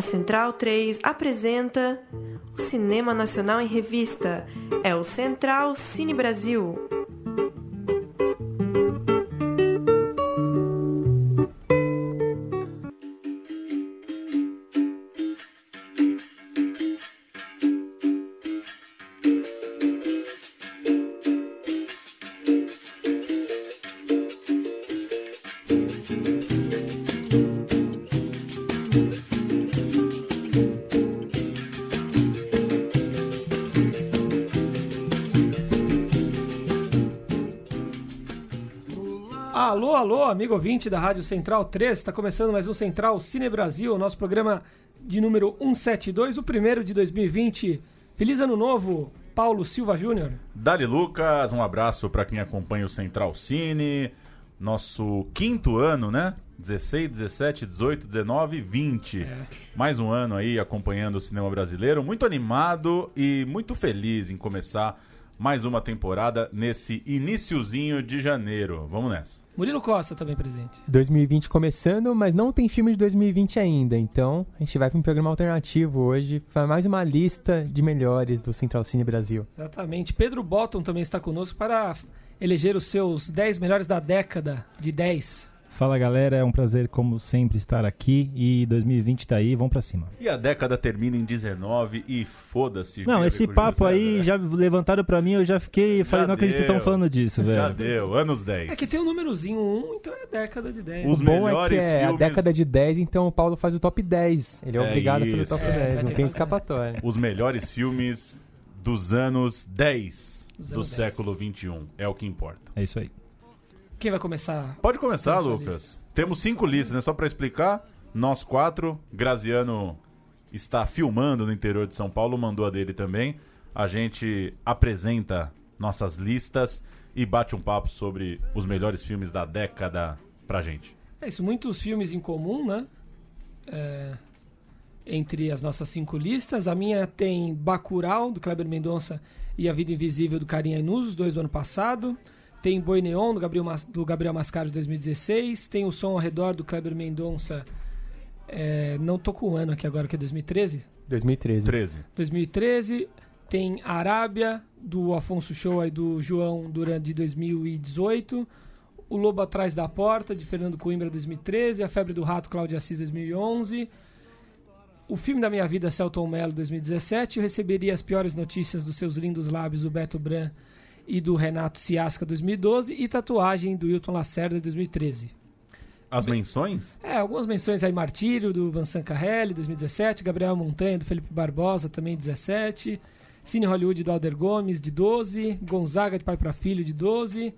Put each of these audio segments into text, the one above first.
A Central 3 apresenta o Cinema Nacional em Revista. É o Central Cine Brasil. Amigo ouvinte da Rádio Central 3, está começando mais um Central Cine Brasil, nosso programa de número 172, o primeiro de 2020. Feliz ano novo, Paulo Silva Júnior. Dali Lucas, um abraço para quem acompanha o Central Cine. Nosso quinto ano, né? 16, 17, 18, 19, 20. É. Mais um ano aí acompanhando o cinema brasileiro. Muito animado e muito feliz em começar mais uma temporada nesse iniciozinho de janeiro. Vamos nessa. Murilo Costa também presente. 2020 começando, mas não tem filme de 2020 ainda, então a gente vai para um programa alternativo hoje, para mais uma lista de melhores do Central Cine Brasil. Exatamente. Pedro Botton também está conosco para eleger os seus 10 melhores da década de 10. Fala galera, é um prazer como sempre estar aqui e 2020 tá aí, vamos pra cima. E a década termina em 19 e foda-se. Não, esse papo aí já levantaram pra mim, eu já fiquei, falei, não acredito que estão falando disso, Já velho. deu, anos 10. É que tem um númerozinho 1, então é década de 10. Os o bom é melhores que é a filmes- década de 10, então o Paulo faz o top 10. Ele é, É obrigado pelo isso. top É, 10, vai não tem escapatória. Os melhores filmes dos anos 10 Dos do anos 10. século 21. É o que importa. É isso aí. Quem vai começar? Pode começar, Lucas. Temos cinco listas, né? Só pra explicar. Nós quatro. Graziano está filmando no interior de São Paulo, mandou a dele também. A gente apresenta nossas listas e bate um papo sobre os melhores filmes da década pra gente. É isso, muitos filmes em comum, né? É, entre as nossas cinco listas. A minha tem Bacurau, do Kleber Mendonça, e A Vida Invisível, do Carinha Inus, os dois do ano passado. Tem Boi Neon, do Gabriel, Mas- do Gabriel Mascaro, de 2016. Tem O Som ao Redor, do Kleber Mendonça. é, não tô com o ano aqui agora, que é 2013. 2013. 13. 2013. Tem Arábia, do Afonso Shoa e do João Duran, de 2018. O Lobo Atrás da Porta, de Fernando Coimbra, 2013. A Febre do Rato, Cláudio Assis, 2011. O filme da minha vida, Celton Mello, 2017. Eu receberia as piores notícias dos seus lindos lábios, do Beto Bran e do Renato Ciasca, 2012. E Tatuagem, do Hilton Lacerda, 2013. As menções? É, algumas menções aí, Martírio, do Vincent Carrelli, 2017, Gabriel Montanha, do Felipe Barbosa, também 17, Cine Hollywood, do Alder Gomes, de 12, Gonzaga, de Pai para Filho, de 12,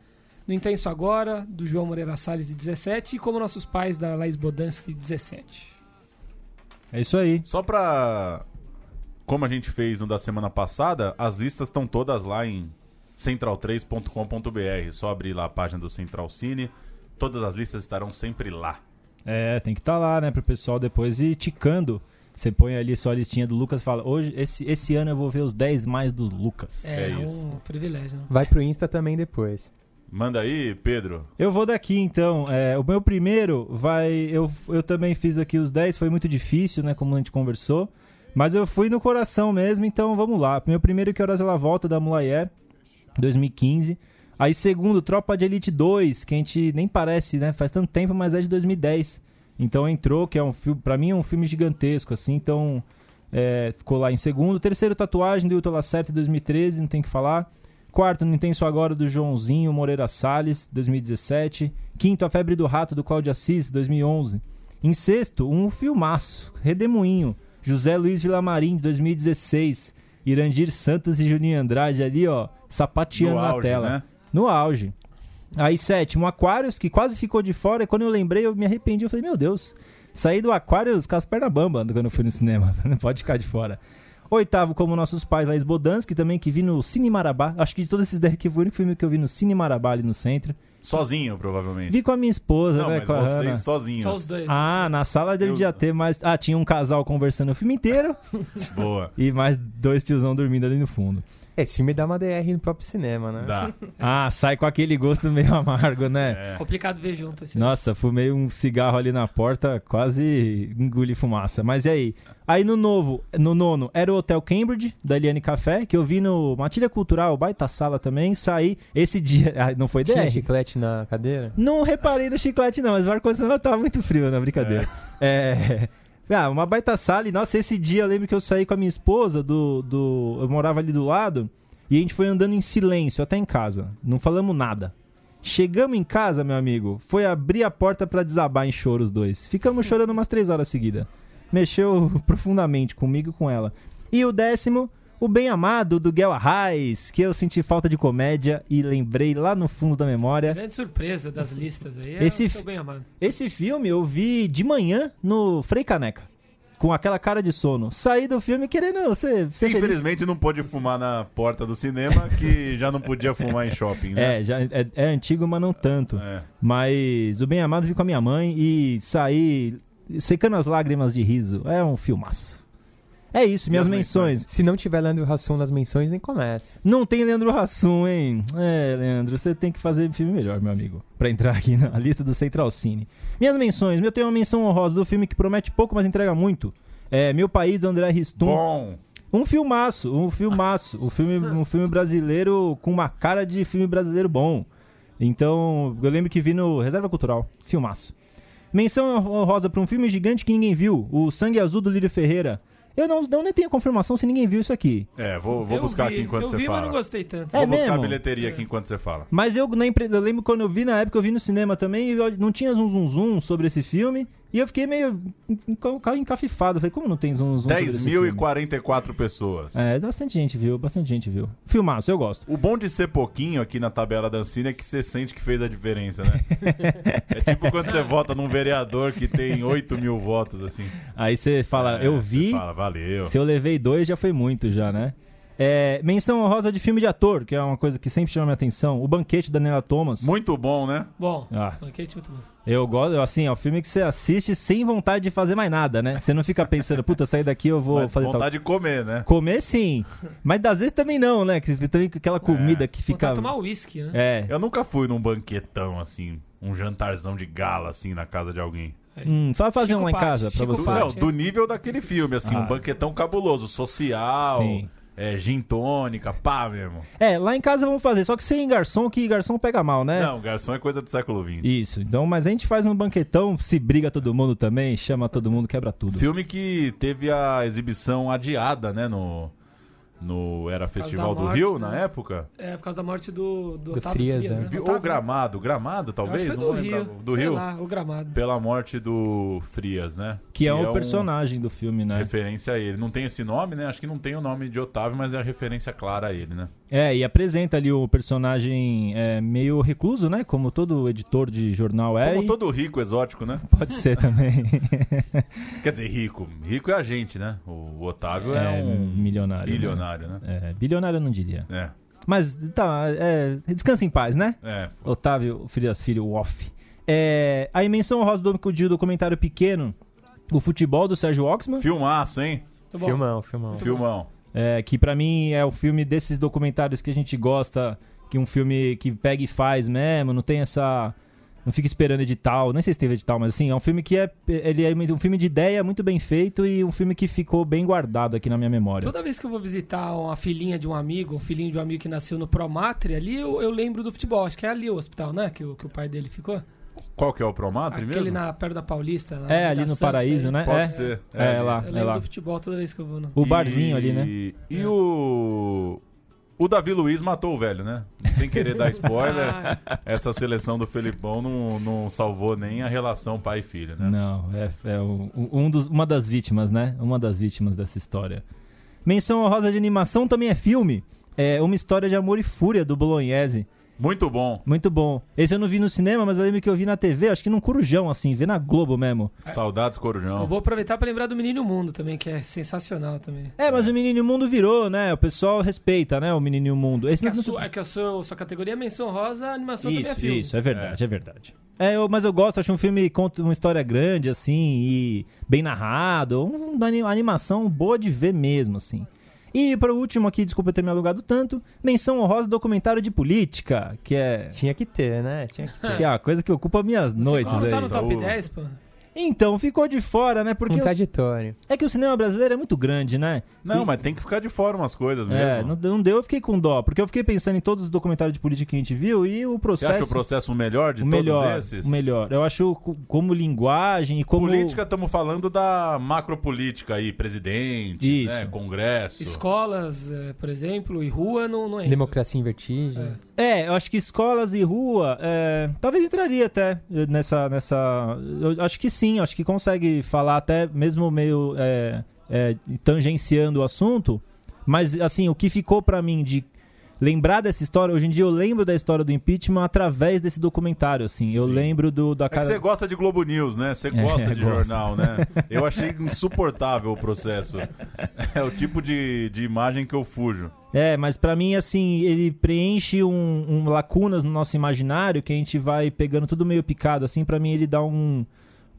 No Intenso Agora, do João Moreira Salles, de 17, e Como Nossos Pais, da Laís Bodansky, 17. É isso aí. Só pra. Como a gente fez no da semana passada, as listas estão todas lá em central3.com.br. Só abrir lá a página do Central Cine. Todas as listas estarão sempre lá. É, tem que estar lá, né, pro pessoal depois ir ticando. Você põe ali só a listinha do Lucas e fala, hoje, esse, esse ano eu vou ver os 10 mais do Lucas. É, É isso. um privilégio. né? Vai pro Insta também depois. Manda aí, Pedro. Eu vou daqui então. É, o meu primeiro vai. Eu, eu também fiz aqui os 10, foi muito difícil, né? Como a gente conversou. Mas eu fui no coração mesmo, então vamos lá. Meu primeiro, Que Horas Ela Volta, da Mulayer, 2015. Aí, segundo, Tropa de Elite 2, que a gente nem parece, né? Faz tanto tempo, mas é de 2010. Então entrou, que é um filme. Pra mim é um filme gigantesco, assim, então. é, ficou lá em segundo. Terceiro, Tatuagem, do Hilton Lacerda, 2013, não tem que falar. Quarto, Não Intenso Agora, do Joãozinho Moreira Salles, 2017. Quinto, A Febre do Rato, do Cláudio Assis, 2011. Em sexto, um filmaço, Redemoinho, José Luiz Vilamarim, de 2016. Irandir Santos e Juninho Andrade ali, ó, sapateando No na auge, tela. né? No auge. Aí, sétimo, Aquarius, que quase ficou de fora. E quando eu lembrei, eu me arrependi. Eu falei, meu Deus, saí do Aquarius com as pernas bambas quando eu fui no cinema. Não pode ficar de fora. Oitavo, como nossos pais, Laís Bodansky, também que vi no Cine Marabá. Acho que de todos esses 10 aqui foi o único filme que eu vi no Cine Marabá ali no centro. Sozinho, provavelmente. Vi com a minha esposa, Não, né, mas com a vocês Hannah. sozinhos. Só os dois. Ah, na sala Eu- devia ter mais. Ah, tinha um casal conversando o filme inteiro Boa. e mais dois tiozão dormindo ali no fundo. Esse filme dá uma DR no próprio cinema, né? Dá. Ah, sai com aquele gosto meio amargo, né? É. Complicado ver junto assim. Nossa, fumei um cigarro ali na porta, quase engoli fumaça. Mas e aí? Aí no novo, no nono, era o Hotel Cambridge, da Eliane Café, que eu vi no Matilha Cultural, baita sala também, saí esse dia, ah, não foi Tinha DR? chiclete na cadeira? Não reparei no chiclete não, mas o ar-condicionado tava muito frio, na brincadeira. É... Ah, uma baita sala e, nossa, esse dia eu lembro que eu saí com a minha esposa do... do... Eu morava ali do lado e a gente foi andando em silêncio até em casa, não falamos nada. Chegamos em casa, meu amigo, foi abrir a porta pra desabar em choro os dois. Ficamos chorando umas três horas seguidas. Mexeu profundamente comigo e com ela. E o décimo, o bem amado do Guel Arraes, que eu senti falta de comédia e lembrei lá no fundo da memória. Grande surpresa das listas aí. É Esse o seu fi- bem amado. Esse filme eu vi de manhã no Frei Caneca. Com aquela cara de sono. Saí do filme querendo ser, ser feliz. Infelizmente não pôde fumar na porta do cinema, que já não podia fumar em shopping, né? É, já é, é antigo, mas não tanto. É. Mas o Bem Amado vi com a minha mãe e saí secando as lágrimas de riso. É um filmaço. É isso, minhas as menções. Se não tiver Leandro Hassum nas menções, nem começa. Não tem Leandro Hassum, hein? É, Leandro, você tem que fazer filme melhor, meu amigo. Pra entrar aqui na lista do Central Cine. Minhas menções. Eu tenho uma menção honrosa do filme que promete pouco, mas entrega muito. É Meu País, do André Riston. Bom, Um filmaço, um filmaço. um, filme, um filme brasileiro com uma cara de filme brasileiro bom. Então, eu lembro que vi no Reserva Cultural. Filmaço. Menção honrosa pra um filme gigante que ninguém viu. O Sangue Azul do Lírio Ferreira. Eu não, não nem tenho confirmação se ninguém viu isso aqui. é, vou, vou Eu buscar vi, aqui enquanto eu você vi, mas fala. não gostei tanto. É Vou buscar a mesmo? bilheteria aqui enquanto você fala. Mas eu, na empre- eu lembro quando eu vi na época, eu vi no cinema também, e eu não tinha zum zum zum sobre esse filme. E eu fiquei meio enca- encafifado. Falei, como não tem esse filme? 10.044 pessoas. É, bastante gente viu, bastante gente viu. Filmaço, eu gosto. O bom de ser pouquinho aqui na tabela da Ancine é que você sente que fez a diferença, né? é tipo quando você vota num vereador que tem 8 mil votos, assim. Aí você fala, É, eu vi, Fala, valeu. se eu levei dois já foi muito já, né? É, menção honrosa de filme de ator, que é uma coisa que sempre chama minha atenção. O Banquete da Nela Thomas. Muito bom, né? Bom, Ah. banquete muito bom. Eu gosto, assim, é um filme que você assiste sem vontade de fazer mais nada, né? Você não fica pensando, puta, sair daqui eu vou Mas fazer tal vontade de comer, né? Comer sim, mas das vezes também não, né? Que também aquela comida que fica. Vontade de tomar uísque, né? É. Eu nunca fui num banquetão, assim, um jantarzão de gala, assim, na casa de alguém. Hum, vai fazer Chico um lá em Patti, casa pra Chico você. Do, Patti. não, do nível daquele filme, assim, Ah. um banquetão cabuloso, social, Sim. É, gin tônica, pá mesmo. É, lá em casa vamos fazer, só que sem garçom, que garçom pega mal, né? Não, garçom é coisa do século XX. Isso, então, mas a gente faz um banquetão, se briga todo mundo também, chama todo mundo, quebra tudo. Filme que teve a exibição adiada, né, no, no Era Festival do morte, Rio, né? na época. É, por causa da morte do, do, Frias, Frias, é. né? Vi- Ou Otávio- Gramado, Gramado talvez? que Não do lembrar. Rio. Do sei Rio? lá, o Gramado. Pela morte do Frias, né? Que é o um personagem do filme, né? Referência a ele. Não tem esse nome, né? Acho que não tem o nome de Otávio, mas é a referência clara a ele, né? É, e apresenta ali o personagem é, meio recluso, né? Como todo editor de jornal é. Como e todo rico exótico, né? Pode ser também. Quer dizer, rico. Rico é a gente, né? O Otávio é, é um milionário. né? bilionário, né? É, bilionário eu não diria. É. Mas tá, é, descansa em paz, né? É. Otávio Frias Filho Off. É, a menção honrosa do documentário pequeno, o futebol do Sérgio Oxman, Filmaço, hein? Filmão, filmão. Filmão. É, que pra mim é o filme desses documentários que a gente gosta, que um filme que pega e faz mesmo, não tem essa não fica esperando edital, nem sei se teve edital, mas assim, é um filme que é ele é um filme de ideia muito bem feito e um filme que ficou bem guardado aqui na minha memória. Toda vez que eu vou visitar uma filhinha de um amigo, um filhinho de um amigo que nasceu no Promatre, ali eu, eu lembro do futebol. Acho que é ali o hospital, né? Que, que o pai dele ficou. Qual que é o Promatre Aquele mesmo? na, perto da Paulista. lá É, ali no Santos, Paraíso, aí. né? Pode é. ser. É, ali. lá. Eu lembro lá. do futebol toda vez que eu vou. No... O barzinho E- ali, né? E o. O Davi Luiz matou o velho, né? Sem querer dar spoiler, Ah, essa seleção do Felipão não, não salvou nem a relação pai e filho, né? Não, é, é o- um dos- uma das vítimas, né? Uma das vítimas dessa história. Menção honrosa de animação também é filme. É uma história de amor e fúria do Bolognese. Muito bom. Muito bom. Esse eu não vi no cinema, mas eu lembro que eu vi na TV, acho que num Corujão, assim, vê na Globo mesmo. Saudades Corujão. eu vou aproveitar pra lembrar do Menino Mundo também, que é sensacional também. É, mas o Menino Mundo virou, né? O pessoal respeita, né? O Menino Mundo. Esse Que a não- sua, é que a sua, sua categoria é menção rosa, a animação também é Isso, filme. isso, é verdade, é, verdade. É, eu- mas eu gosto, acho um filme que conta uma história grande, assim, e bem narrado, um- uma ani- animação boa de ver mesmo, assim. E para o último aqui, desculpa eu ter me alugado tanto, menção honrosa documentário de política, que é, Tinha que ter, né? Tinha que ter. que é a coisa que ocupa minhas noites Não aí. tá no top Saúde. 10, pô. Então, ficou de fora, né? Porque o- Contraditório. é que o cinema brasileiro é muito grande, né? Não, E- mas tem que ficar de fora umas coisas mesmo. É, não, não deu, eu fiquei com dó, porque eu fiquei pensando em todos os documentários de política que a gente viu e o Você processo. acha o processo o melhor de o todos melhor, esses? o melhor. Eu acho co- como linguagem e como Política, estamos falando da macropolítica aí, presidente, Isso. né, congresso. Escolas, é, por exemplo, e rua não, não entra. Democracia em vertigem. É, eu acho que escolas e rua, é, talvez entraria até nessa, nessa. Eu acho que sim, acho que consegue falar até mesmo meio é, é, tangenciando o assunto. Mas assim, o que ficou pra mim de lembrar dessa história, hoje em dia eu lembro da história do impeachment através desse documentário, assim. Eu Sim. lembro do da É cara. você gosta de Globo News, né? Você gosta de gosto. jornal, né? Eu achei insuportável o processo. É o tipo de, de imagem que eu fujo. É, mas pra mim, assim, ele preenche um, um lacunas no nosso imaginário que a gente vai pegando tudo meio picado, assim, pra mim ele dá um,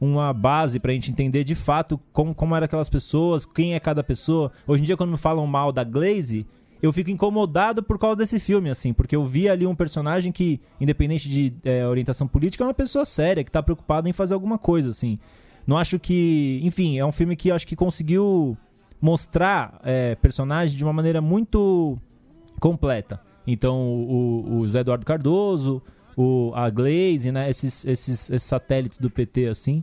uma base pra gente entender de fato como, como eram aquelas pessoas, quem é cada pessoa. Hoje em dia, quando me falam mal da Glaze, eu fico incomodado por causa desse filme, assim, porque eu vi ali um personagem que, independente de é, orientação política, é uma pessoa séria, que tá preocupada em fazer alguma coisa, assim. Não acho que. Enfim, é um filme que acho que conseguiu mostrar é, personagens de uma maneira muito completa. Então, o, o José Eduardo Cardoso, o, a Glaze, né? Esses, esses, esses satélites do PT, assim.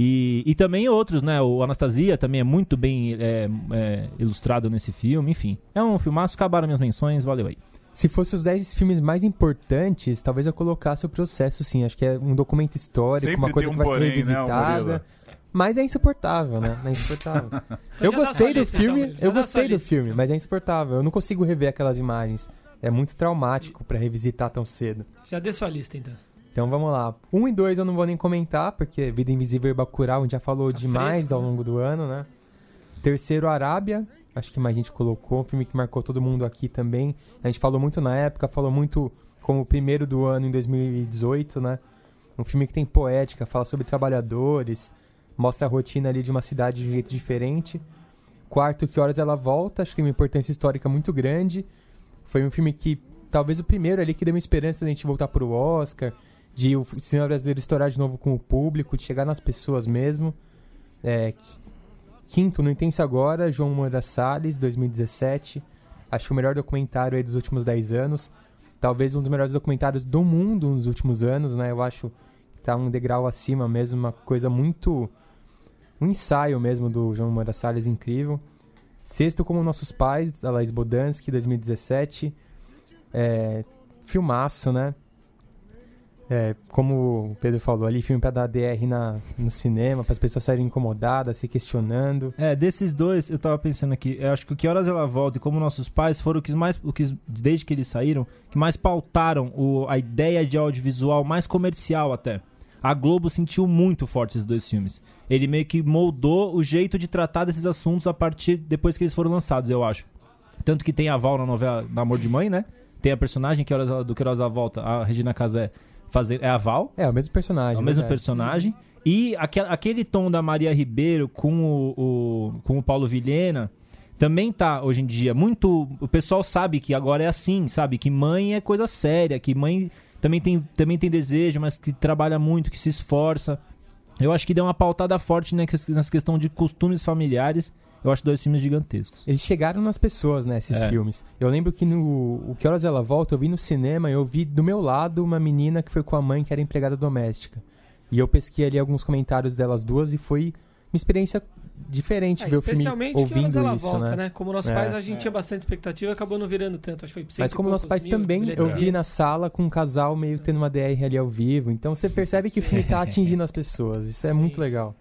E, e também outros, né? O Anastasia também é muito bem é, é, ilustrado nesse filme, enfim. É um filmaço, acabaram minhas menções, valeu aí. Se fosse os 10 filmes mais importantes, talvez eu colocasse o processo, sim. Acho que é um documento histórico, Sempre uma coisa tem que um vai ser porém, né, revisitada. Murilo? mas é insuportável, né? É insuportável. Então eu gostei do lista, filme, então, eu gostei do lista, filme, então. mas é insuportável. Eu não consigo rever aquelas imagens. É muito traumático pra revisitar tão cedo. Já dê sua lista, então. Então vamos lá. Um e dois eu não vou nem comentar, porque Vida Invisível e Bacurau a gente já falou Tá demais fresco, ao né? longo do ano, né? Terceiro, Arábia. Acho que mais gente colocou. Um filme que marcou todo mundo aqui também. A gente falou muito na época, falou muito como o primeiro do ano em 2018, né? Um filme que tem poética, fala sobre trabalhadores, mostra a rotina ali de uma cidade de um jeito diferente. Quarto, Que Horas Ela Volta, acho que tem uma importância histórica muito grande. Foi um filme que, talvez o primeiro ali que deu uma esperança da gente voltar pro Oscar, de o cinema brasileiro estourar de novo com o público, de chegar nas pessoas mesmo. É, qu- quinto, No Intenso Agora, João Moura Salles, 2017. Acho o melhor documentário aí dos últimos 10 anos. Talvez um dos melhores documentários do mundo nos últimos anos, né? Eu acho que tá um degrau acima mesmo, uma coisa muito... Um ensaio mesmo do João Moura Salles incrível. Sexto, Como Nossos Pais, da Laís Bodansky, 2017. É, filmaço, né? É, como o Pedro falou ali, filme pra dar DR na, no cinema, para as pessoas saírem incomodadas, se questionando. É, desses dois, eu tava pensando aqui, eu acho que o Que Horas Ela Volta e Como Nossos Pais foram os mais, o que, desde que eles saíram, que mais pautaram o, a ideia de audiovisual mais comercial até. A Globo sentiu muito forte esses dois filmes. Ele meio que moldou o jeito de tratar desses assuntos a partir depois que eles foram lançados, eu acho. Tanto que tem a Val na novela Namor de Mãe, né? Tem a personagem que horas, do Que Horas Ela Volta, a Regina Casé, fazer, é a Val. É, o mesmo personagem. É o mesmo verdade. personagem. E aque- aquele tom da Maria Ribeiro com o, o- com o Paulo Vilhena também tá hoje em dia muito. O pessoal sabe que agora é assim, sabe? Que mãe é coisa séria, que mãe também tem, também tem desejo, mas que trabalha muito, que se esforça. Eu acho que deu uma pautada forte né, nessa questão de costumes familiares. Eu acho dois filmes gigantescos. Eles chegaram nas pessoas, né, esses É. filmes. Eu lembro que no O Que Horas Ela Volta, eu vi no cinema, eu vi do meu lado uma menina que foi com a mãe que era empregada doméstica. E eu pesquei ali alguns comentários delas duas e foi uma experiência diferente É, ver o filme especialmente que horas ouvindo ela isso, volta, né? né? Como nossos É. pais, a gente tinha bastante expectativa, acabou não virando tanto. Acho que foi Mas e como nossos pais mil, também, eu vi na sala com um casal meio tendo uma DR ali ao vivo. Então você percebe que o filme tá atingindo as pessoas. Isso é Sim. muito legal.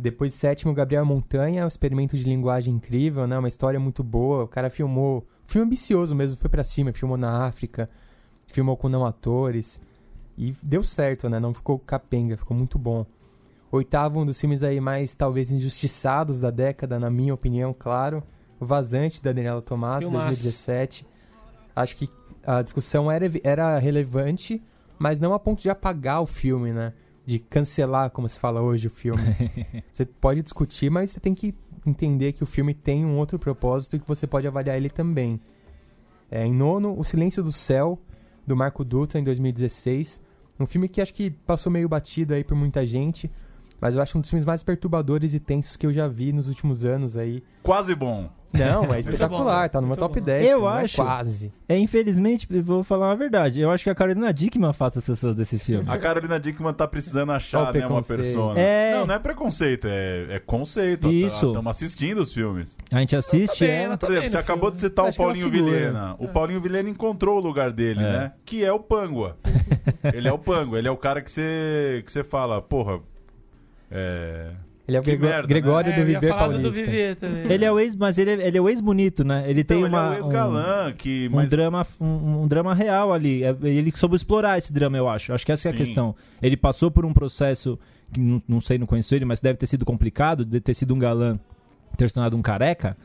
Depois, sétimo, Gabriel Montanha, um experimento de linguagem incrível, né? Uma história muito boa. O cara filmou. Filme ambicioso mesmo, foi pra cima, filmou na África, filmou com não atores. E deu certo, né? Não ficou capenga, ficou muito bom. Oitavo, um dos filmes aí mais, talvez, injustiçados da década, na minha opinião, claro. O Vazante, da Daniela Tomás, Filmaço. 2017. Acho que a discussão era, era relevante, mas não a ponto de apagar o filme, né? De cancelar, como se fala hoje, o filme. você pode discutir, mas você tem que entender que o filme tem um outro propósito e que você pode avaliar ele também. É, em nono, O Silêncio do Céu, do Marco Dutra, em 2016. Um filme que acho que passou meio batido aí por muita gente, mas eu acho um dos filmes mais perturbadores e tensos que eu já vi nos últimos anos aí. Quase bom. Não, é espetacular, tá no meu Muito top bom. 10. Eu não é acho- quase. É, infelizmente, vou falar uma verdade. Eu acho que a Carolina Dickman afasta as pessoas desses filmes. A Carolina Dickman tá precisando achar, o né, uma persona. É. Não, não é preconceito, é, é conceito. Isso. Estamos assistindo os filmes. A gente assiste Tá bem, ela. ela Por tá exemplo, você acabou filme. de citar o Acho ela Paulinho. Vilhena. O Paulinho Vilhena encontrou o lugar dele, É. né? Que é o Pangua. ele é o Pangua, ele é o cara que você que você fala, porra, é... Ele é o Que Grego- merda, né? Gregório É, do eu ia Viver do. Viver também. Ele é o ex, mas ele é, ele é o ex-bonito, né? Ele tem Então, ele uma, é o ex-galã, que... um, um Mas... drama, um, um drama real ali. É, Ele soube explorar esse drama, eu acho. Acho que essa é a Sim. questão. Ele passou por um processo que não, não sei, não conheço ele, mas deve ter sido complicado, de ter sido um galã, ter se tornado um careca.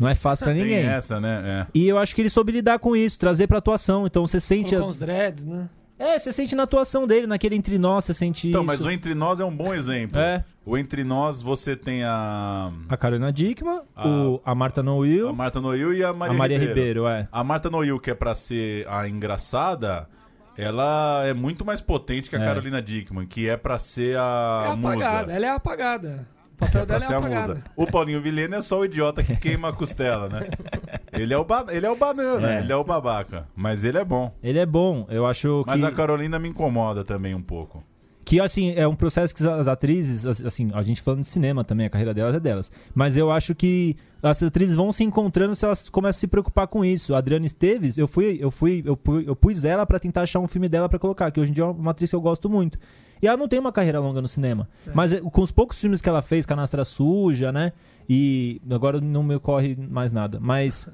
Não é fácil pra Tem ninguém. essa, né? É. E eu acho que ele soube lidar com isso, trazer pra atuação. Então você sente. Com A... os dreads, né? É, você sente na atuação dele, naquele entre nós, você sente Então, isso. mas o Entre Nós é um bom exemplo. É. O Entre Nós, você tem a, A Carolina Dickman, A- o, a Marta Noil, a Marta Noil e a Maria, a Maria Ribeiro. Ribeiro, é. A Marta Noil, que é pra ser a engraçada, ela é muito mais potente que a É. Carolina Dickman, que é pra ser É a apagada, musa. ela é apagada. O papel É dela é apagada. musa. O Paulinho Vilhena é só o idiota que queima a costela, né? Ele é o, ba... ele é o banana, É. ele é o babaca. Mas ele é bom. Ele é bom, eu acho Mas que... a Carolina me incomoda também um pouco. Que, assim, é um processo que as atrizes, as- assim, a gente falando de cinema também, a carreira delas é delas. Mas eu acho que as atrizes vão se encontrando se elas começam a se preocupar com isso. A Adriana Esteves, eu fui, eu fui, eu, pu- eu pus ela pra tentar achar um filme dela pra colocar, que hoje em dia é uma atriz que eu gosto muito. E ela não tem uma carreira longa no cinema. Mas eh, com os poucos filmes que ela fez, Canastra Suja, né? E agora não me ocorre mais nada. Mas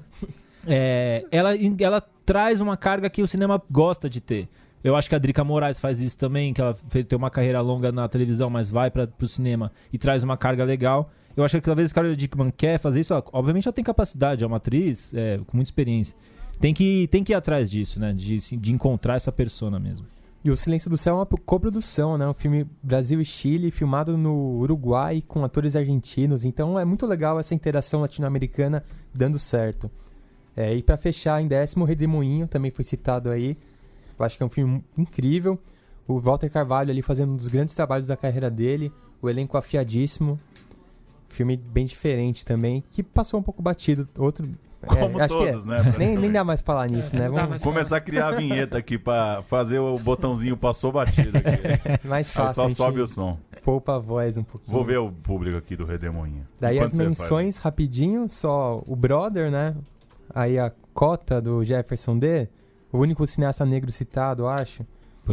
é, ela, ela traz uma carga que o cinema gosta de ter. Eu acho que a Drica Moraes faz isso também, que ela fez, tem uma carreira longa na televisão, mas vai para pro cinema e traz uma carga legal. Eu acho que talvez a Carol Dickman quer fazer isso. ela- obviamente ela tem capacidade, é uma atriz é, com muita experiência. Tem que, tem que ir atrás disso, né? De, de encontrar essa persona mesmo. E O Silêncio do Céu é uma coprodução, né? Um filme Brasil e Chile, filmado no Uruguai com atores argentinos. Então é muito legal essa interação latino-americana dando certo. É, e pra fechar, em décimo, Redemoinho, também foi citado aí. Eu acho que é um filme incrível. O Walter Carvalho ali fazendo um dos grandes trabalhos da carreira dele. O elenco afiadíssimo. Filme bem diferente também, que passou um pouco batido. Outro. É, Como é. todos, né? Nem, nem dá mais pra falar nisso, É, né? não dá Vamos Começar a criar a vinheta aqui pra fazer o botãozinho passou batido aqui. mais Aí fácil. só a gente sobe o som. Poupa a voz um pouquinho. Vou ver o público aqui do Redemoinho. Daí Enquanto as você faz. menções, rapidinho, só o Brother, né? Aí a cota do Jefferson D, o único cineasta negro citado, eu acho.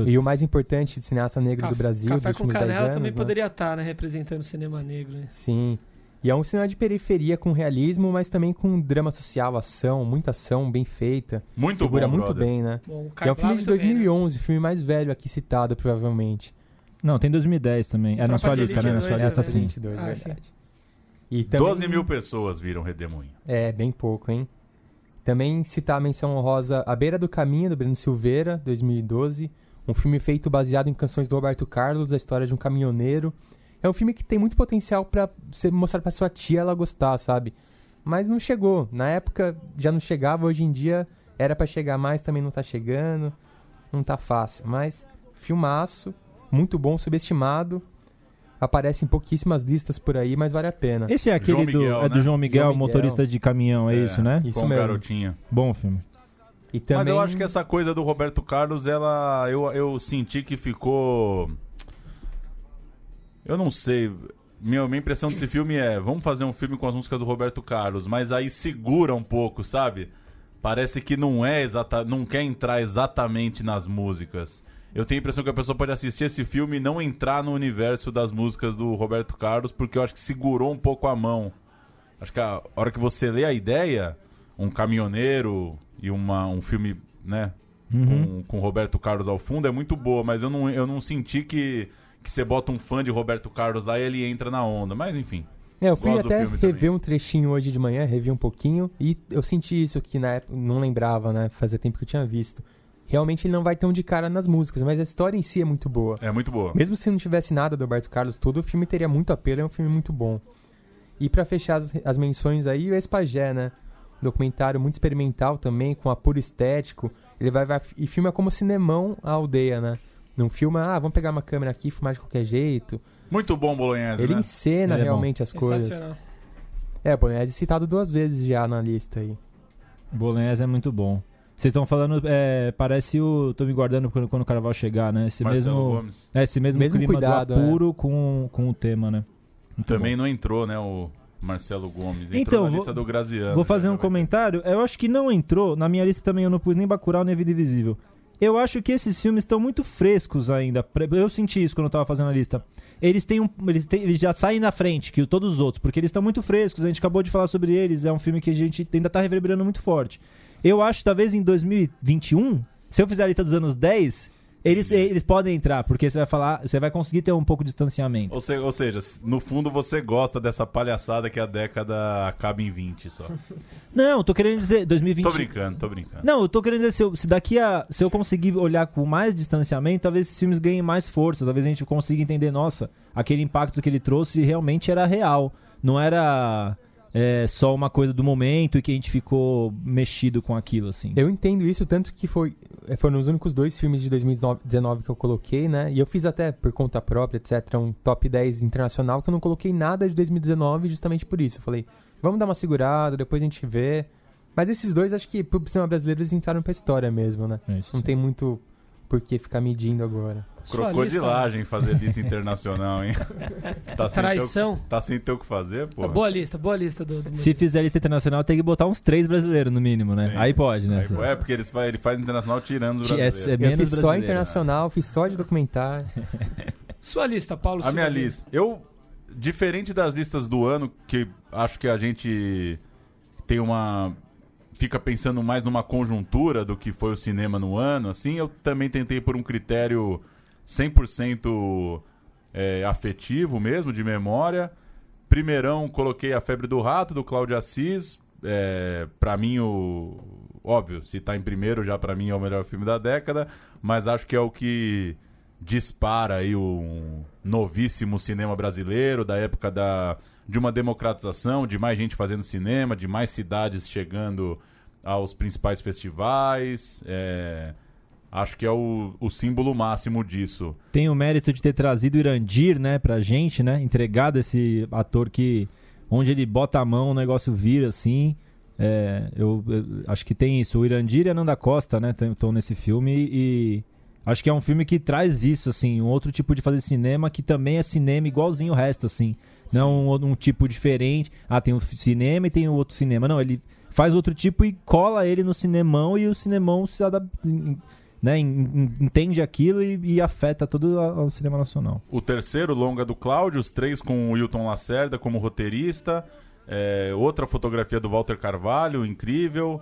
E o mais importante de cineasta negro do Caf- Brasil Café dos com últimos 10 Canela anos. também né? poderia estar, né? Representando o cinema negro, né? Sim. E é um cinema de periferia com realismo, mas também com drama social, ação, muita ação, bem feita. Muito Segura bom, muito brother. bem, né? Bom, o E é um filme de Blávio também, né? 2011, filme mais velho aqui citado, provavelmente. Não, tem 2010 também. É na sua de lista, né? Na 2 sua lista, também. sim. 22, Ah, verdade. E também, 12 mil pessoas viram Redemoinho. É, bem pouco, hein? Também citar a menção honrosa A Beira do Caminho, do Breno Silveira, 2012. Um filme feito baseado em canções do Roberto Carlos, a história de um caminhoneiro. É um filme que tem muito potencial pra você mostrar pra sua tia ela gostar, sabe? Mas não chegou. Na época já não chegava, hoje em dia era pra chegar mais, também não tá chegando. Não tá fácil. Mas filmaço, muito bom, subestimado. Aparece em pouquíssimas listas por aí, mas vale a pena. Esse é aquele João do, Miguel, é do né? João Miguel, João Miguel. motorista de caminhão, é, isso, né? Isso com o mesmo. garotinho. Bom filme. E também... Mas eu acho que essa coisa do Roberto Carlos, ela. Eu, eu senti que ficou. Eu não sei. Minha, minha impressão desse filme é: vamos fazer um filme com as músicas do Roberto Carlos, mas aí segura um pouco, sabe? Parece que não é exata, não quer entrar exatamente nas músicas. Eu tenho a impressão que a pessoa pode assistir esse filme e não entrar no universo das músicas do Roberto Carlos, porque eu acho que segurou um pouco a mão. Acho que a hora que você lê a ideia, um caminhoneiro e uma, um filme, né, Uhum. com, com Roberto Carlos ao fundo é muito boa, mas eu não, eu não senti que, que você bota um fã de Roberto Carlos lá e ele entra na onda. Mas enfim. É, eu fui até rever também. um trechinho hoje de manhã, revi um pouquinho, e eu senti isso que na época não lembrava, né? Fazia tempo que eu tinha visto. Realmente ele não vai tão de cara nas músicas, mas a história em si é muito boa. É muito boa. Mesmo se não tivesse nada do Roberto Carlos tudo, o filme teria muito apelo, é um filme muito bom. E pra fechar as, as menções aí, o Espagé, né? Documentário muito experimental também, com apuro estético. Ele vai, vai e filma como cinemão a aldeia, né? Não filma, ah, vamos pegar uma câmera aqui e filmar de qualquer jeito. Muito bom, Bolognese, Ele né? encena Ele é realmente as coisas. É, Bolognese citado duas vezes já na lista aí. Bolognese é muito bom. Vocês estão falando, é, parece o. Tô me guardando quando, quando o carnaval chegar, né? Esse Marcelo mesmo. Gomes. É, esse mesmo, Mesmo clima cuidado, do apuro com, com o tema, né? Muito Também bom. não entrou, né, o Marcelo Gomes. Entrou Então, na vou- lista do Graziano. Vou fazer já um comentário. Eu acho que não entrou. Na minha lista também eu não pus nem Bacurau nem Vida Invisível. Eu acho que esses filmes estão muito frescos ainda. Eu senti isso quando eu tava fazendo a lista. Eles têm um, eles, têm- eles já saem na frente que todos os outros, porque eles estão muito frescos. A gente acabou de falar sobre eles. É um filme que a gente ainda tá reverberando muito forte. Eu acho talvez em 2021, se eu fizer a lista dos anos 10, eles, eles podem entrar, porque você vai falar, você vai conseguir ter um pouco de distanciamento. Ou, se- ou seja, no fundo você gosta dessa palhaçada que a década acaba em 20 só. Não, tô querendo dizer 2020. Tô brincando, tô brincando. Não, eu tô querendo dizer, se, eu- se daqui a. Se eu conseguir olhar com mais distanciamento, talvez esses filmes ganhem mais força. Talvez a gente consiga entender, nossa, aquele impacto que ele trouxe realmente era real. Não era é, só uma coisa do momento e que a gente ficou mexido com aquilo, assim. Eu entendo isso, tanto que foi, eh, foram os únicos dois filmes de 2019 que eu coloquei, né? E eu fiz até por conta própria, etc., um top 10 internacional, que eu não coloquei nada de 2019 justamente por isso. Eu falei, vamos dar uma segurada, depois a gente vê. Mas esses dois, acho que pro cinema brasileiro eles entraram pra história mesmo, né? É isso. Não tem muito por que ficar medindo agora. Crocodilagem fazer lista internacional, hein? Tá sem, Traição. o- tá sem ter o que fazer, pô. Boa lista, boa lista do, do Se fizer lista internacional, tem que botar uns três brasileiros no mínimo, né? Tem. Aí pode, né? Aí, é, porque eles, fa- ele faz internacional tirando os É, brasileiros. é Eu menos fiz só brasileiro. internacional, fiz só de documentário. Sua lista, Paulo. A minha lista. Eu, diferente das listas do ano, que acho que a gente tem uma. Fica pensando mais numa conjuntura do que foi o cinema no ano, assim, eu também tentei por um critério 100% é, afetivo mesmo, de memória. Primeirão, coloquei A Febre do Rato, do Cláudio Assis. É, pra mim, o. Óbvio, se tá em primeiro, já pra mim é o melhor filme da década. Mas acho que é o que dispara aí o novíssimo cinema brasileiro, da época da, de uma democratização, de mais gente fazendo cinema, de mais cidades chegando aos principais festivais. É, acho que é o, o símbolo máximo disso. Tem o mérito de ter trazido o Irandir, né, pra gente, né? Entregado esse ator que. Onde ele bota a mão, o negócio vira assim. É, eu, eu acho que tem isso. O Irandir e a Nanda Costa, né, estão nesse filme e. Acho que é um filme que traz isso, assim, um outro tipo de fazer cinema que também é cinema igualzinho o resto, assim. Não um, um tipo diferente. Ah, tem o cinema e tem o outro cinema. Não, ele faz outro tipo e cola ele no cinemão e o cinemão se adapta, né, en- en- entende aquilo e, e afeta todo o cinema nacional. O terceiro, longa do Cláudio, os três com o Hilton Lacerda como roteirista. É, outra fotografia do Walter Carvalho, incrível.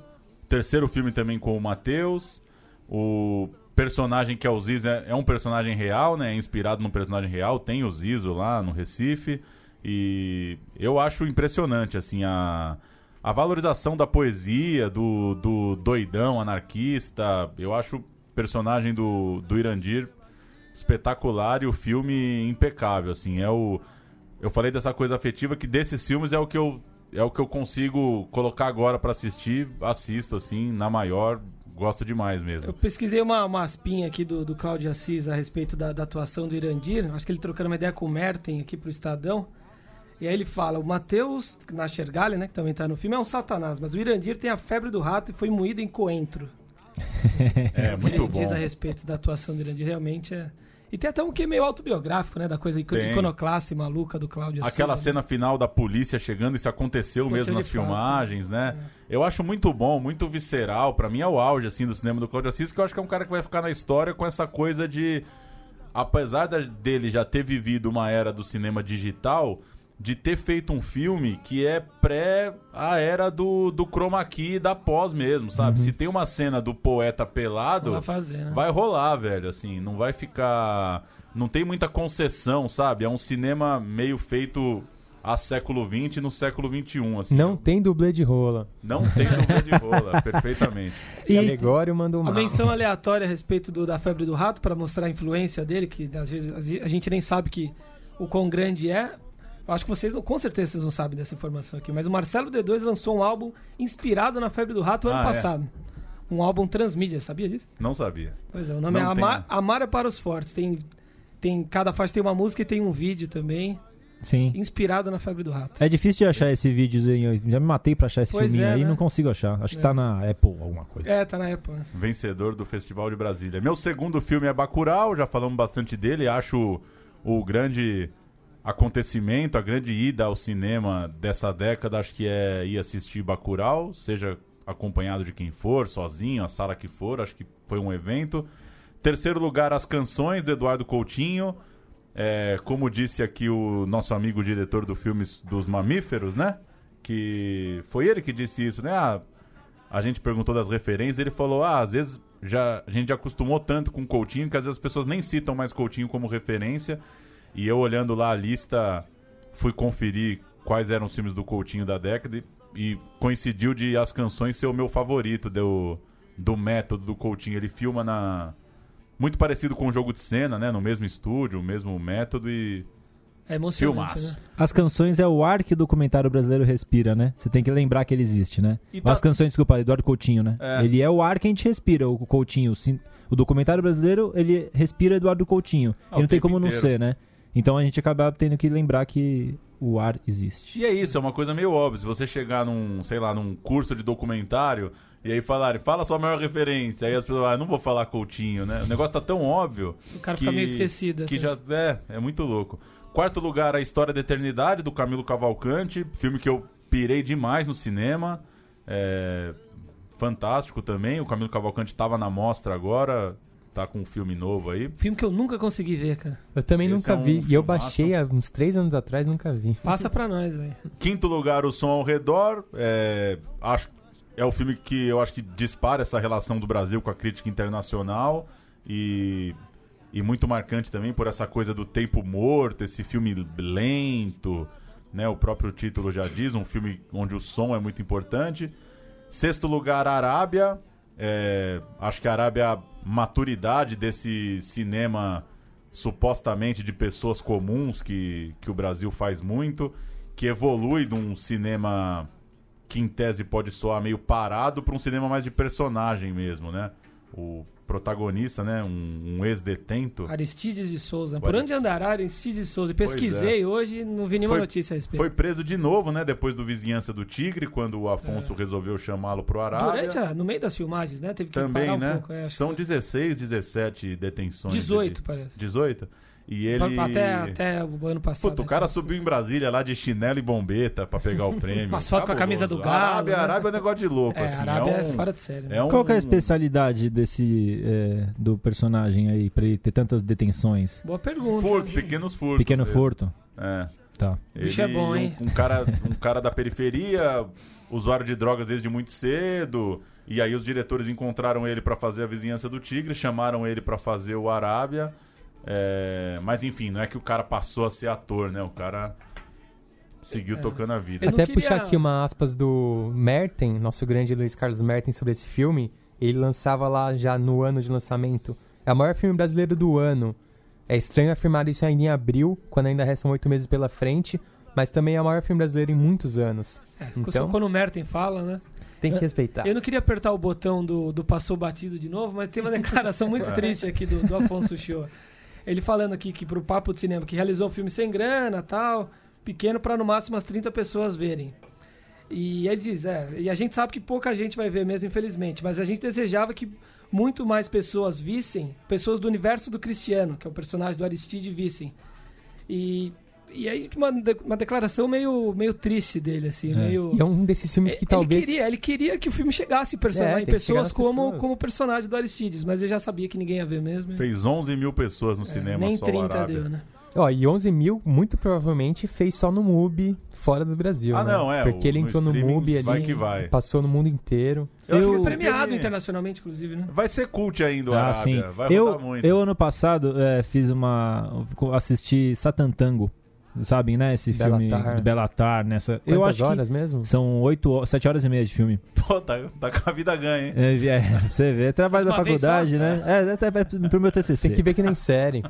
Terceiro filme também com o Matheus. O personagem que é o Zizo é, é um personagem real, né? É inspirado num personagem real. Tem o Zizo lá no Recife. E eu acho impressionante, assim, a, a valorização da poesia, do, do doidão anarquista. Eu acho personagem do, do Irandir espetacular e o filme impecável, assim, é o eu falei dessa coisa afetiva que desses filmes é o que eu é o que eu consigo colocar agora pra assistir, assisto assim, na maior, gosto demais Eu mesmo. pesquisei uma, uma aspinha aqui do, do Cláudio Assis a respeito da, da atuação do Irandir. Acho que ele trocando uma ideia com o Merten aqui pro Estadão. E aí ele fala, o Matheus Nachergali, né, que também tá no filme, é um satanás, mas o Irandir tem a febre do rato e foi moído em coentro. É muito bom. diz a respeito da atuação do Irandir, realmente é... E tem até um que meio autobiográfico, né, da coisa Tem. iconoclasta e maluca do Cláudio Assis. Aquela né? cena final da polícia chegando, isso aconteceu, Aconteceu mesmo nas fato, filmagens, né? Eu acho muito bom, muito visceral. Pra mim é o auge assim do cinema do Claudio Assis, que eu acho que é um cara que vai ficar na história com essa coisa de apesar dele já ter vivido uma era do cinema digital, de ter feito um filme que é pré a era do, do chroma key e da pós mesmo, sabe? Se tem uma cena do poeta pelado, Vai fazer, né? vai rolar, velho, assim, não vai ficar. Não tem muita concessão, sabe? É um cinema meio feito a século XX no século XXI, assim. Não tem dublê de rola. Não tem dúvida de rola, perfeitamente. E Gregório mandou A mal. menção aleatória a respeito do- da febre do rato para mostrar a influência dele, que às vezes a gente nem sabe que o quão grande é. Eu acho que vocês, não, com certeza, vocês não sabem dessa informação aqui, mas o Marcelo D2 lançou um álbum inspirado na Febre do Rato ano Ah, é? passado. Um álbum transmídia, sabia disso? Não sabia. Pois é, o nome Não é Amar? Amar é para os Fortes. Tem, tem, cada faixa tem uma música e tem um vídeo também, Sim. inspirado na Febre do Rato. É difícil de achar esse videozinho. Eu já me matei pra achar esse Pois filminho é, aí e né? não consigo achar. Acho que É. tá na Apple alguma coisa. É, tá na época. né? Vencedor do Festival de Brasília. Meu segundo filme é Bacurau, já falamos bastante dele. Acho o grande acontecimento, a grande ida ao cinema dessa década, acho que é ir assistir Bacurau, seja acompanhado de quem for, sozinho, a sala que for, acho que foi um evento. Terceiro lugar, As Canções, do Eduardo Coutinho. É, como disse aqui o nosso amigo diretor do filme dos Mamíferos, né? Que foi ele que disse isso, né? Ah, a gente perguntou das referências, ele falou: ah, às vezes já, a gente já acostumou tanto com Coutinho que às vezes as pessoas nem citam mais Coutinho como referência. E eu olhando lá a lista, fui conferir quais eram os filmes do Coutinho da década e, e coincidiu de as canções ser o meu favorito do, do método do Coutinho. Ele filma na. Muito parecido com o jogo de cena, né? No mesmo estúdio, o mesmo método e. É emocionante, Filmaço. né? As canções é o ar que o documentário brasileiro respira, né? Você tem que lembrar que ele existe, né? Tá- As canções, desculpa, Eduardo Coutinho, né? É. Ele é o ar que a gente respira, o Coutinho. O documentário brasileiro, ele respira Eduardo Coutinho. Ah, e não tem como não inteiro. ser, né? Então a gente acaba tendo que lembrar que o ar existe. E é isso, é uma coisa meio óbvia. Se você chegar num, sei lá, num curso de documentário e aí falarem, fala sua maior referência, aí as pessoas, ah, não vou falar Coutinho, né? O negócio tá tão óbvio O cara que, fica meio esquecido. que até. já é, é muito louco. Quarto lugar, A História da Eternidade, do Camilo Cavalcante, filme que eu pirei demais no cinema. É, fantástico também. O Camilo Cavalcante estava na mostra agora, tá com um filme novo aí. Filme que eu nunca consegui ver, cara. Eu também Esse nunca é um vi. E eu baixei há uns três anos atrás, nunca vi. Passa pra nós, velho. Quinto lugar, O Som ao Redor. É, acho, é o filme que eu acho que dispara essa relação do Brasil com a crítica internacional e, e muito marcante também por essa coisa do tempo morto, esse filme lento, né? O próprio título já diz, um filme onde o som é muito importante. Sexto lugar, Arábia. É, acho que a Arábia a maturidade desse cinema supostamente de pessoas comuns que, que o Brasil faz muito, que evolui de um cinema que em tese pode soar meio parado para um cinema mais de personagem mesmo, né? O protagonista, né? Um, um ex-detento. Aristides de Souza. O Por onde andará Aristides de Souza? Pois Pesquisei hoje, não vi nenhuma Foi- notícia a respeito. Foi preso de novo, né? Depois do Vizinhança do Tigre, quando o Afonso resolveu chamá-lo pro Arábia. É. Durante a, no meio das filmagens, né? Teve que Também, parar um né? pouco. É, São que 16, 17 detenções. 18, ele- parece. 18? E ele. Até, até o ano passado. Puta, o cara subiu em Brasília lá de chinelo e bombeta pra pegar o prêmio. Umas fotos com a camisa do. Galo, Arábia, né? Arábia é um negócio de louco, É, assim. Arábia é, um, fora de série. né? é um- Qual que é a especialidade desse é, do personagem aí, pra ele ter tantas detenções? Boa pergunta. Furtos, pequenos furtos. Pequeno mesmo. furto? É. Tá. O bicho é bom, um- hein? Um, cara, um cara da periferia, usuário de drogas desde muito cedo. E aí os diretores encontraram ele pra fazer a vizinhança do Tigre, chamaram ele pra fazer o Arábia. É, Mas enfim, não é que o cara passou a ser ator, né? O cara seguiu É. tocando a vida. Eu Até queria- puxar aqui uma aspas do Merten, nosso grande Luiz Carlos Merten, sobre esse filme. Ele lançava lá já no ano de lançamento. É o maior filme brasileiro do ano. É estranho afirmar isso ainda em abril, quando ainda restam oito meses pela frente, mas também é o maior filme brasileiro em muitos anos. É, Então- Quando o Merten fala, né? Tem que respeitar. Eu não queria apertar o botão do, do passou batido de novo, mas tem uma declaração muito triste aqui do, do Afonso Show. Ele falando aqui que pro Papo de Cinema, que realizou um filme sem grana tal, pequeno para no máximo umas 30 pessoas verem. E ele diz, é, e a gente sabe que pouca gente vai ver mesmo, infelizmente, mas a gente desejava que muito mais pessoas vissem, pessoas do universo do Cristiano, que é o personagem do Aristide, vissem. E, e aí uma, de- uma declaração meio, meio triste dele, assim, É. meio... E é um desses filmes que Ele talvez. queria, ele queria que o filme chegasse em, person- É, em chegar pessoas como, pessoas. como personagem do Aristides, mas ele já sabia que ninguém ia ver mesmo. Fez 11 mil pessoas no É, cinema nem só o 30 Arábia. deu, né? Ó, e 11 mil, muito provavelmente, fez só no MUBI, fora do Brasil. Ah, né? não, é, Porque o- ele no entrou no streaming MUBI ali. vai que vai. Passou no mundo inteiro. Eu acho Eu- que esse Premiado filme internacionalmente, inclusive, né? Vai ser cult ainda Ah, Arábia. sim. Vai Eu, muito. eu ano passado é, fiz uma. assisti Satan Tango. Sabem, né? Esse filme Belatar. de Belatar, nessa. Quantas eu acho horas que mesmo? são oito, sete horas e meia de filme. Pô, tá, tá com a vida ganha, hein? É, é, você vê, é trabalho da Uma faculdade, só? né? É, até vai pro meu TCC. Tem que ver que nem série.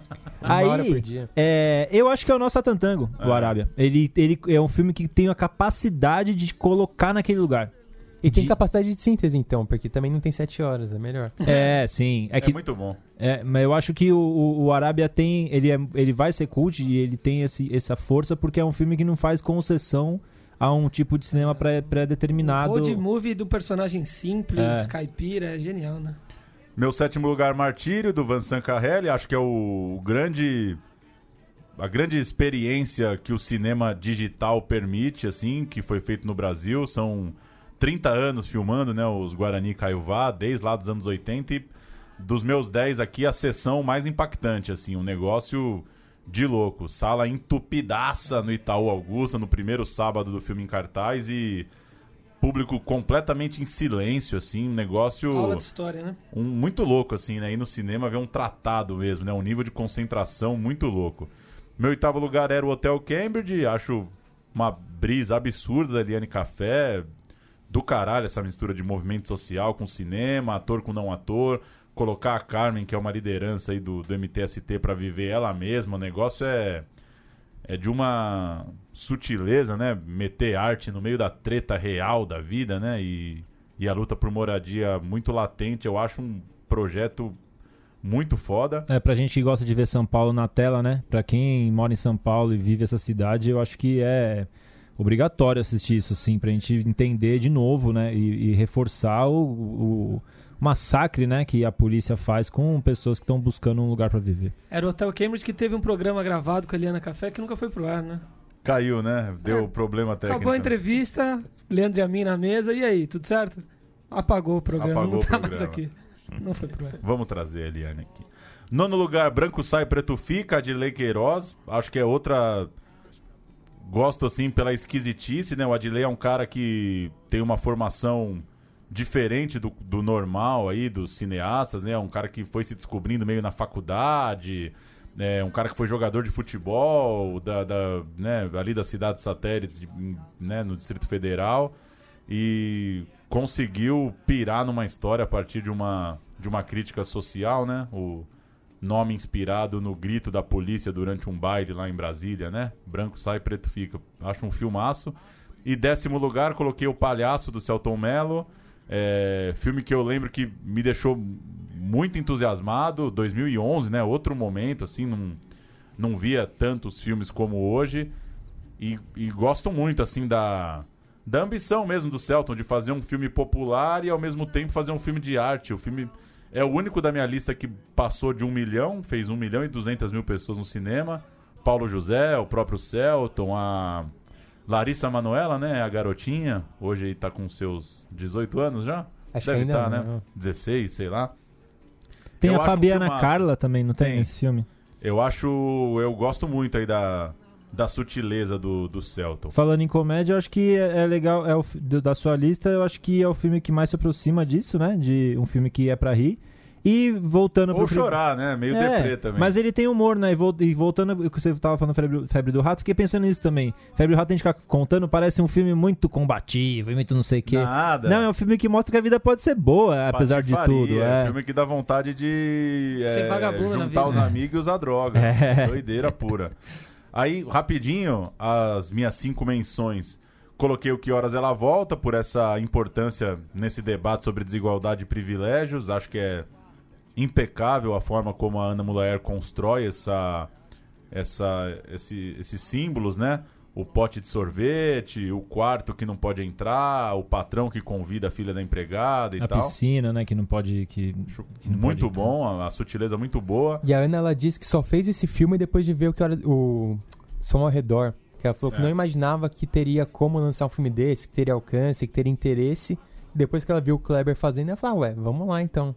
Uma Aí- hora por dia. É, eu acho que é o nosso Atantango, o É. Arábia. Ele, ele é um filme que tem a capacidade de colocar naquele lugar. E tem de- capacidade de síntese, então, porque também não tem sete horas, é melhor. É, sim. É É, que muito bom. É, mas eu acho que o, o, o Arábia tem. Ele, é, ele vai ser cult e ele tem esse, essa força porque é um filme que não faz concessão a um tipo de cinema pré- pré-determinado. Road movie do personagem simples, É. caipira, é genial, né? Meu sétimo lugar, Martírio, do Vincent Carrelli. Acho que é o grande... A grande experiência que o cinema digital permite, assim, que foi feito no Brasil. São 30 anos filmando, né? Os Guarani Caiuvá, desde lá dos anos 80. E dos meus 10 aqui, a sessão mais impactante, assim. Um negócio de louco. Sala entupidaça no Itaú Augusta, no primeiro sábado do filme em cartaz. E público completamente em silêncio, assim. Um negócio Aula de história, né? um, muito louco, assim, né? Ir no cinema ver um tratado mesmo, né? Um nível de concentração muito louco. Meu oitavo lugar era o Hotel Cambridge, acho uma brisa absurda da Eliane Café, do caralho essa mistura de movimento social com cinema, ator com não ator, colocar a Carmen, que é uma liderança aí do, do MTST, pra viver ela mesma, o negócio é é de uma sutileza, né? Meter arte no meio da treta real da vida, né? E, e a luta por moradia muito latente. Eu acho um projeto muito foda. É, pra gente que gosta de ver São Paulo na tela, né? Pra quem mora em São Paulo e vive essa cidade, eu acho que é obrigatório assistir isso, assim, pra gente entender de novo, né? E, e reforçar o, o massacre, né? Que a polícia faz com pessoas que estão buscando um lugar pra viver. Era o Hotel Cambridge que teve um programa gravado com a Eliana Café que nunca foi pro ar, né? Caiu, né? Deu É. problema técnico. Acabou a entrevista, Leandro e a mim na mesa, e aí, tudo certo? Apagou o programa, Apagou não tá o mais programa. aqui. Não foi pro ar. Vamos trazer a Eliane aqui. Nono lugar, Branco Sai, Preto Fica, Adilei Queiroz. Acho que é outra. Gosto assim pela esquisitice, né? O Adilei é um cara que tem uma formação diferente do, do normal aí, dos cineastas, né? Um cara que foi se descobrindo meio na faculdade. É, um cara que foi jogador de futebol da, da, né, ali das cidades satélites de- né, no Distrito Federal e conseguiu pirar numa história a partir de uma, de uma crítica social, né? O nome inspirado no grito da polícia durante um baile lá em Brasília, né? Branco sai, preto fica. Acho um filmaço. E décimo lugar, coloquei o Palhaço do Celton Mello. É, filme que eu lembro que me deixou muito entusiasmado. 2011, né? Outro momento, assim, não, não via tantos filmes como hoje. E, e gosto muito, assim, da, da ambição mesmo do Celton de fazer um filme popular e ao mesmo tempo fazer um filme de arte. O filme é o único da minha lista que passou de um milhão, fez um milhão e duzentas mil pessoas no cinema. Paulo José, o próprio Celton, a Larissa Manoela, né? A garotinha, hoje tá com seus 18 anos já. Acho Deve que ainda tá, não, né? não. 16, sei lá. Tem Eu a um Fabiana filmaço. Carla também, não tem, Tem. nesse filme? Eu acho. Eu gosto muito aí da, da sutileza do, do Celton. Falando em comédia, eu acho que é, é legal, é o, do- da sua lista, eu acho que é o filme que mais se aproxima disso, né? De um filme que é pra rir. E voltando Ou pro. chorar, né? Meio É, deprê também. Mas ele tem humor, né? E, vol- e voltando que você tava falando Febre, Febre do Rato, fiquei pensando nisso também. Febre do Rato, a gente ficar contando, parece um filme muito combativo e muito não sei o quê. Nada. Não, é um filme que mostra que a vida pode ser boa, apesar de tudo. É É. um filme que dá vontade de Ser é, vagabundo na juntar vida. os amigos e usar droga. É. Doideira pura. Aí, rapidinho, as minhas cinco menções. Coloquei o Que Horas Ela Volta, por essa importância nesse debate sobre desigualdade e privilégios. Acho que é impecável a forma como a Ana Mulaer constrói essa, essa, esse- esses símbolos, né? O pote de sorvete, o quarto que não pode entrar, o patrão que convida a filha da empregada e A tal. piscina, né? Que não pode. Que, que não Muito pode- bom, a, a sutileza muito boa. E a Ana, ela disse que só fez esse filme depois de ver o que horas, o som ao redor. Que ela falou que É. não imaginava que teria como lançar um filme desse, que teria alcance, que teria interesse. Depois que ela viu o Kleber fazendo, ela falou, ué, vamos lá então.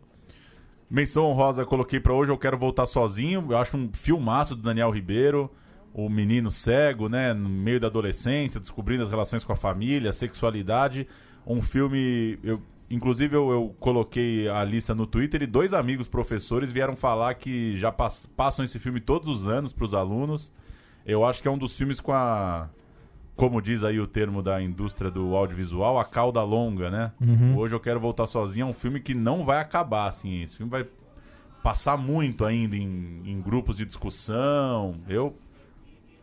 Menção honrosa coloquei pra hoje, eu quero voltar sozinho. Eu acho um filmaço do Daniel Ribeiro. O menino cego, né? No meio da adolescência, descobrindo as relações com a família, a sexualidade. Um filme. Eu, inclusive, eu, eu coloquei a lista no Twitter e dois amigos professores vieram falar que já pass- passam esse filme todos os anos pros alunos. Eu acho que é um dos filmes com a. Como diz aí o termo da indústria do audiovisual, a cauda longa, né? Uhum. Hoje eu quero voltar sozinho. É um filme que não vai acabar, assim. Esse filme vai passar muito ainda em, em grupos de discussão. Eu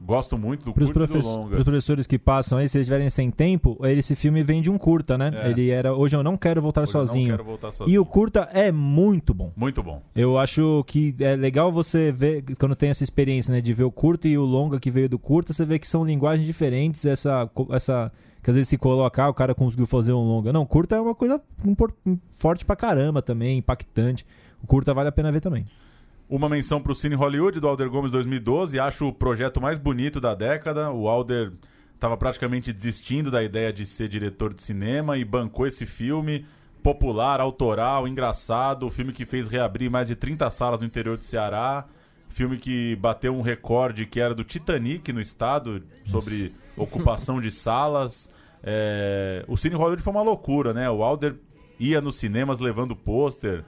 gosto muito do Para os curto e do longa. pros professores que passam aí, se eles estiverem sem tempo, esse filme vem de um curta, né? É. Ele era Hoje Eu Não Quero Voltar Hoje eu não Sozinho. quero voltar sozinho. E o curta é muito bom. Muito bom. Eu acho que é legal você ver, quando tem essa experiência, né, de ver o curto e o longa que veio do curta, você vê que são linguagens diferentes, essa, essa que às vezes se colocar, o cara conseguiu fazer um longa. Não, curta é uma coisa forte pra caramba também, impactante. O curta vale a pena ver também. Uma menção pro Cine Hollywood do Alder Gomes 2012. Acho o projeto mais bonito da década. O Alder estava praticamente desistindo da ideia de ser diretor de cinema e bancou esse filme popular, autoral, engraçado. O filme que fez reabrir mais de 30 salas no interior de Ceará. Filme que bateu um recorde que era do Titanic no estado, sobre ocupação de salas. É, O Cine Hollywood foi uma loucura, né? O Alder ia nos cinemas levando pôster,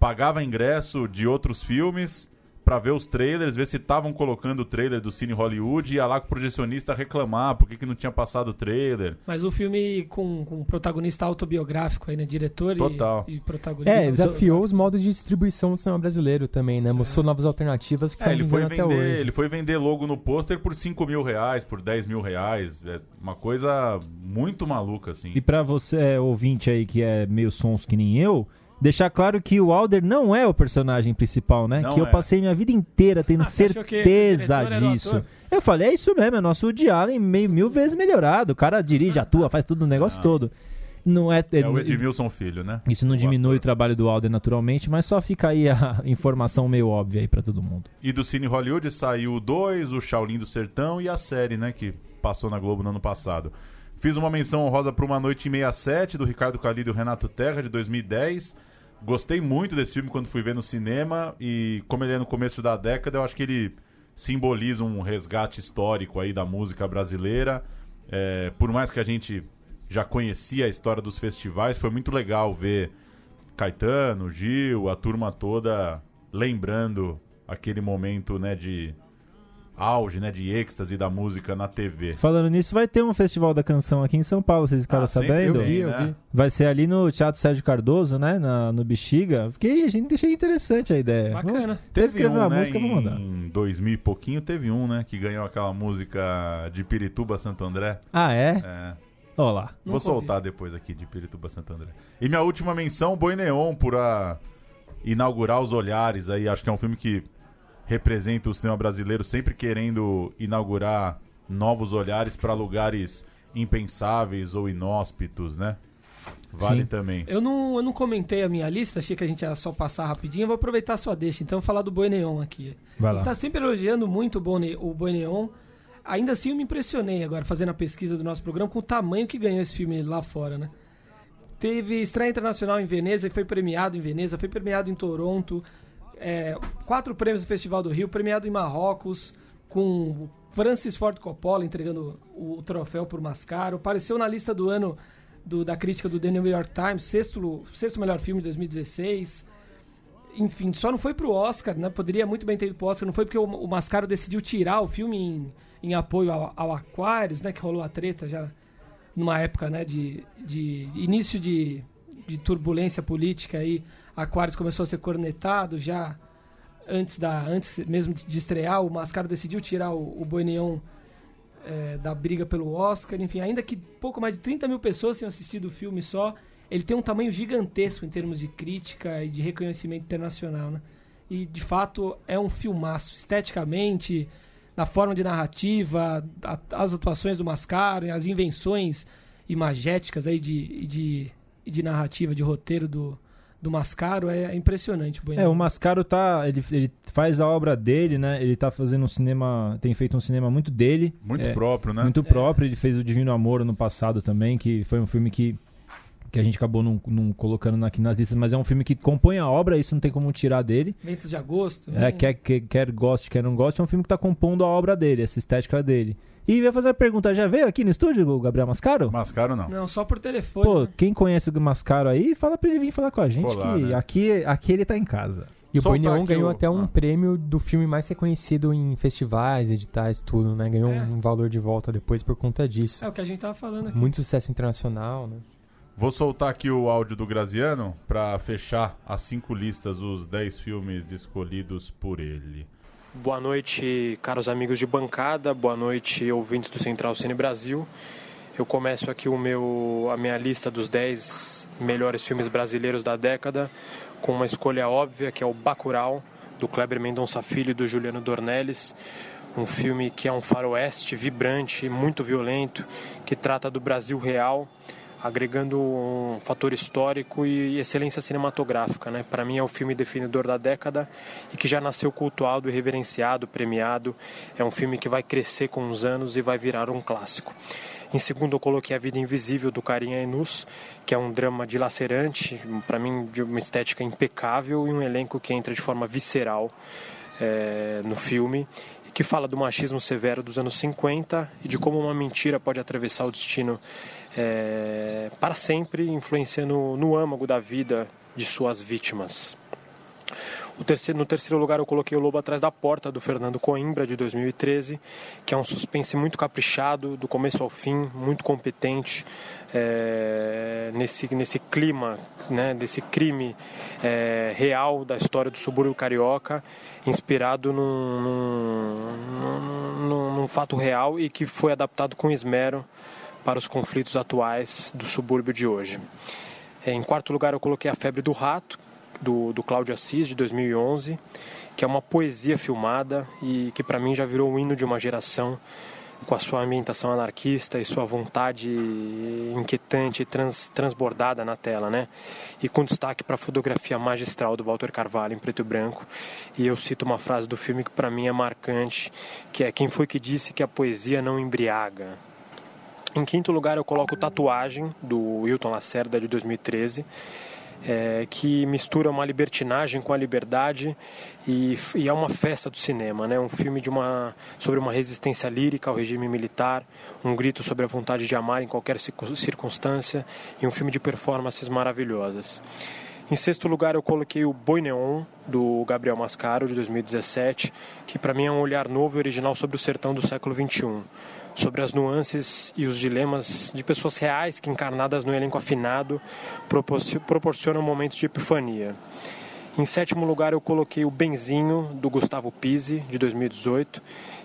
pagava ingresso de outros filmes pra ver os trailers, ver se estavam colocando o trailer do Cine Hollywood e ia lá com o projecionista reclamar por que, que não tinha passado o trailer. Mas o filme com, com um protagonista autobiográfico aí, né? Diretor e- Total. e, protagonista. É, Desafiou os modos de distribuição do cinema brasileiro também, né? Mostrou novas alternativas que É, ele foi, vivendo até vender, hoje. ele foi vender logo no pôster por 5 mil reais, por 10 mil reais. É uma coisa muito maluca, assim. E pra você, é, ouvinte aí que é meio sons que nem eu, deixar claro que o Alder não é o personagem principal, né? Não que eu é. passei minha vida inteira tendo Ah, o certeza o disso. Eu falei, é isso mesmo, é nosso Woody Allen meio, mil vezes melhorado. O cara dirige, atua, faz tudo o negócio Não. todo. Não é, É o Edmilson Filho, né? Isso não O diminui o ator. trabalho do Alder naturalmente, mas só fica aí a informação meio óbvia aí pra todo mundo. E do Cine Hollywood saiu o 2, o Shaolin do Sertão e a série, né, que passou na Globo no ano passado. Fiz uma menção honrosa para Uma Noite em 67, do Ricardo Calido e o Renato Terra, de 2010. Gostei muito desse filme quando fui ver no cinema e como ele é no começo da década, eu acho que ele simboliza um resgate histórico aí da música brasileira. É, por mais que a gente já conhecia a história dos festivais, foi muito legal ver Caetano, Gil, a turma toda lembrando aquele momento, né, de auge, né, de êxtase da música na TV. Falando nisso, vai ter um festival da canção aqui em São Paulo, vocês ficaram Ah, sempre sabendo? Eu vi, eu né? vi. Vai ser ali no Teatro Sérgio Cardoso, né? Na, no Bexiga. Fiquei, a gente achei interessante a ideia. Bacana. Teve escreveu um, uma né, música, eu vou mandar. em 2000 e pouquinho, teve um, né, que ganhou aquela música de Pirituba Santo André. Ah, é? É, Olha lá. vou soltar depois aqui de Pirituba Santo André. E minha última menção, Boi Neon, por a inaugurar os olhares aí. Acho que é um filme que representa o cinema brasileiro sempre querendo inaugurar novos olhares para lugares impensáveis ou inóspitos, né? Vale Sim. também. Eu não, eu não comentei a minha lista, achei que a gente ia só passar rapidinho. Eu vou aproveitar a sua deixa, então, falar do Boi Neon aqui. Vai A lá. gente tá sempre elogiando muito o Boi Ne- o Boi Neon. Ainda assim, eu me impressionei agora, fazendo a pesquisa do nosso programa, com o tamanho que ganhou esse filme lá fora, né? Teve estreia internacional em Veneza e foi premiado em Veneza, foi premiado em Toronto, é, quatro prêmios do Festival do Rio, premiado em Marrocos, com Francis Ford Coppola entregando o, troféu por Mascaro. Apareceu na lista do ano do- da crítica do The New York Times, sexto, sexto melhor filme de 2016 enfim, só não foi pro Oscar, né? Poderia muito bem ter ido pro Oscar, não foi porque o, o Mascaro decidiu tirar o filme em, em apoio ao, ao Aquarius, né? Que rolou a treta já numa época, né? De, de início de, de turbulência política aí. Aquarius começou a ser cornetado já antes da antes mesmo de, estrear. O Mascaro decidiu tirar o, o Boi Neon é, da briga pelo Oscar. Enfim, ainda que pouco mais de 30 mil pessoas tenham assistido o filme só, ele tem um tamanho gigantesco em termos de crítica e de reconhecimento internacional, né? E de fato é um filmaço, esteticamente, na forma de narrativa, a- as atuações do Mascaro, as invenções imagéticas aí de, de, de narrativa, de roteiro do, do Mascaro, é impressionante. o É, Bueno. o Mascaro tá. Ele, ele faz a obra dele, né? Ele tá fazendo um cinema. Tem feito um cinema muito dele. Muito é, próprio, né? Muito próprio. Ele fez o Divino Amor no passado também, que foi um filme que. Que a gente acabou não, não colocando aqui nas listas, mas é um filme que compõe a obra, isso não tem como tirar dele. Ventos de Agosto. É, né? quer, quer, quer goste, quer não goste, é um filme que tá compondo a obra dele, essa estética dele. E vai fazer a pergunta, já veio aqui no estúdio o Gabriel Mascaro? Mascaro não. Não, só por telefone. Pô, né? quem conhece o Mascaro aí, fala pra ele vir falar com a gente Colar, que né? aqui, aqui ele tá em casa. E o Boi Soltar Neon aqui ganhou o- até um Ah. prêmio do filme mais reconhecido em festivais, editais, tudo, né? Ganhou É. um valor de volta depois por conta disso. É o que a gente tava falando aqui. Muito sucesso internacional, né? Vou soltar aqui o áudio do Graziano pra fechar as cinco listas, os 10 filmes escolhidos por ele. Boa noite, caros amigos de bancada, boa noite, ouvintes do Central Cine Brasil. Eu começo aqui o meu, a minha lista dos 10 melhores filmes brasileiros da década, com uma escolha óbvia, que é o Bacurau, do Kleber Mendonça Filho e do Juliano Dornelles. Um filme que é um faroeste vibrante, muito violento, que trata do Brasil real, agregando um fator histórico e excelência cinematográfica, né? Para mim é o filme definidor da década e que já nasceu cultuado e reverenciado, premiado. É um filme que vai crescer com os anos e vai virar um clássico. Em segundo, eu coloquei A Vida Invisível do Carinha Enus, que é um drama dilacerante, para mim de uma estética impecável e um elenco que entra de forma visceral eh, no filme que fala do machismo severo dos anos 50 e de como uma mentira pode atravessar o destino eh, para sempre, influenciando no âmago da vida de suas vítimas. Terceiro, no terceiro lugar eu coloquei o Lobo Atrás da Porta, do Fernando Coimbra, de 2013, que é um suspense muito caprichado, do começo ao fim, muito competente, é, nesse, nesse clima, né, desse crime é, real da história do subúrbio carioca, inspirado num, num, num, num fato real e que foi adaptado com esmero para os conflitos atuais do subúrbio de hoje. Em quarto lugar, eu coloquei A Febre do Rato, do, do Cláudio Assis, de 2011, que é uma poesia filmada e que para mim já virou o hino de uma geração com a sua ambientação anarquista e sua vontade inquietante trans, transbordada na tela, né? E com destaque para a fotografia magistral do Walter Carvalho em preto e branco. E eu cito uma frase do filme que para mim é marcante, que é quem foi que disse que a poesia não embriaga? Em quinto lugar, eu coloco Tatuagem, do Wilton Lacerda, de 2013, é, que mistura uma libertinagem com a liberdade e, e é uma festa do cinema, né? Um filme de uma, sobre uma resistência lírica ao regime militar, um grito sobre a vontade de amar em qualquer circun- circunstância e um filme de performances maravilhosas. Em sexto lugar, eu coloquei o Boi Neon, do Gabriel Mascaro, de 2017, que para mim é um olhar novo e original sobre o sertão do século XXI, sobre as nuances e os dilemas de pessoas reais que, encarnadas no elenco afinado, proporci- proporcionam momentos de epifania. Em sétimo lugar, eu coloquei o Benzinho, do Gustavo Pizzi, de 2018,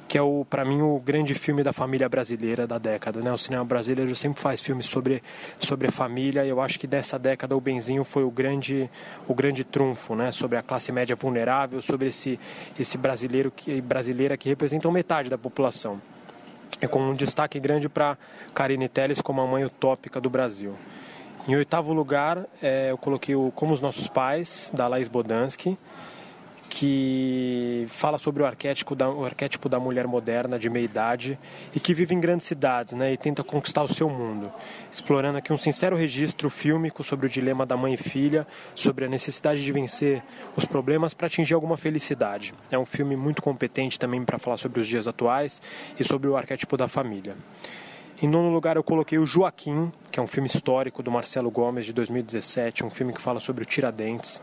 que é, para mim, o grande filme da família brasileira da década. Né? O cinema brasileiro sempre faz filmes sobre, sobre a família e eu acho que dessa década o Benzinho foi o grande, o grande trunfo, né? sobre a classe média vulnerável, sobre esse, esse brasileiro que, brasileira que representam metade da população. E com um destaque grande para Karine Telles como a mãe utópica do Brasil. Em oitavo lugar, eh, eu coloquei o Como os Nossos Pais, da Laís Bodansky, que fala sobre o arquétipo, da, o arquétipo da mulher moderna de meia idade e que vive em grandes cidades né, e tenta conquistar o seu mundo, explorando aqui um sincero registro fílmico sobre o dilema da mãe e filha, sobre a necessidade de vencer os problemas para atingir alguma felicidade. É um filme muito competente também para falar sobre os dias atuais e sobre o arquétipo da família. Em nono lugar, eu coloquei o Joaquim, que é um filme histórico do Marcelo Gomes de 2017, um filme que fala sobre o Tiradentes,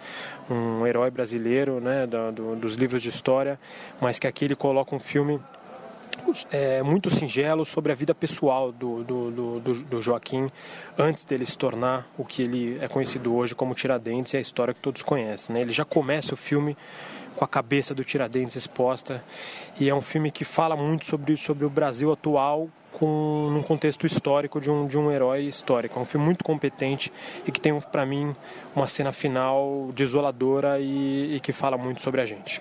um herói brasileiro né, da- do- dos livros de história, mas que aqui ele coloca um filme é, muito singelo sobre a vida pessoal do, do, do, do- do Joaquim antes dele se tornar o que ele é conhecido hoje como Tiradentes e a história que todos conhecem. Né? Ele já começa o filme com a cabeça do Tiradentes exposta e é um filme que fala muito sobre, sobre o Brasil atual com num contexto histórico de um, de um herói histórico. É um filme muito competente e que tem, para mim, uma cena final desoladora e, e que fala muito sobre a gente.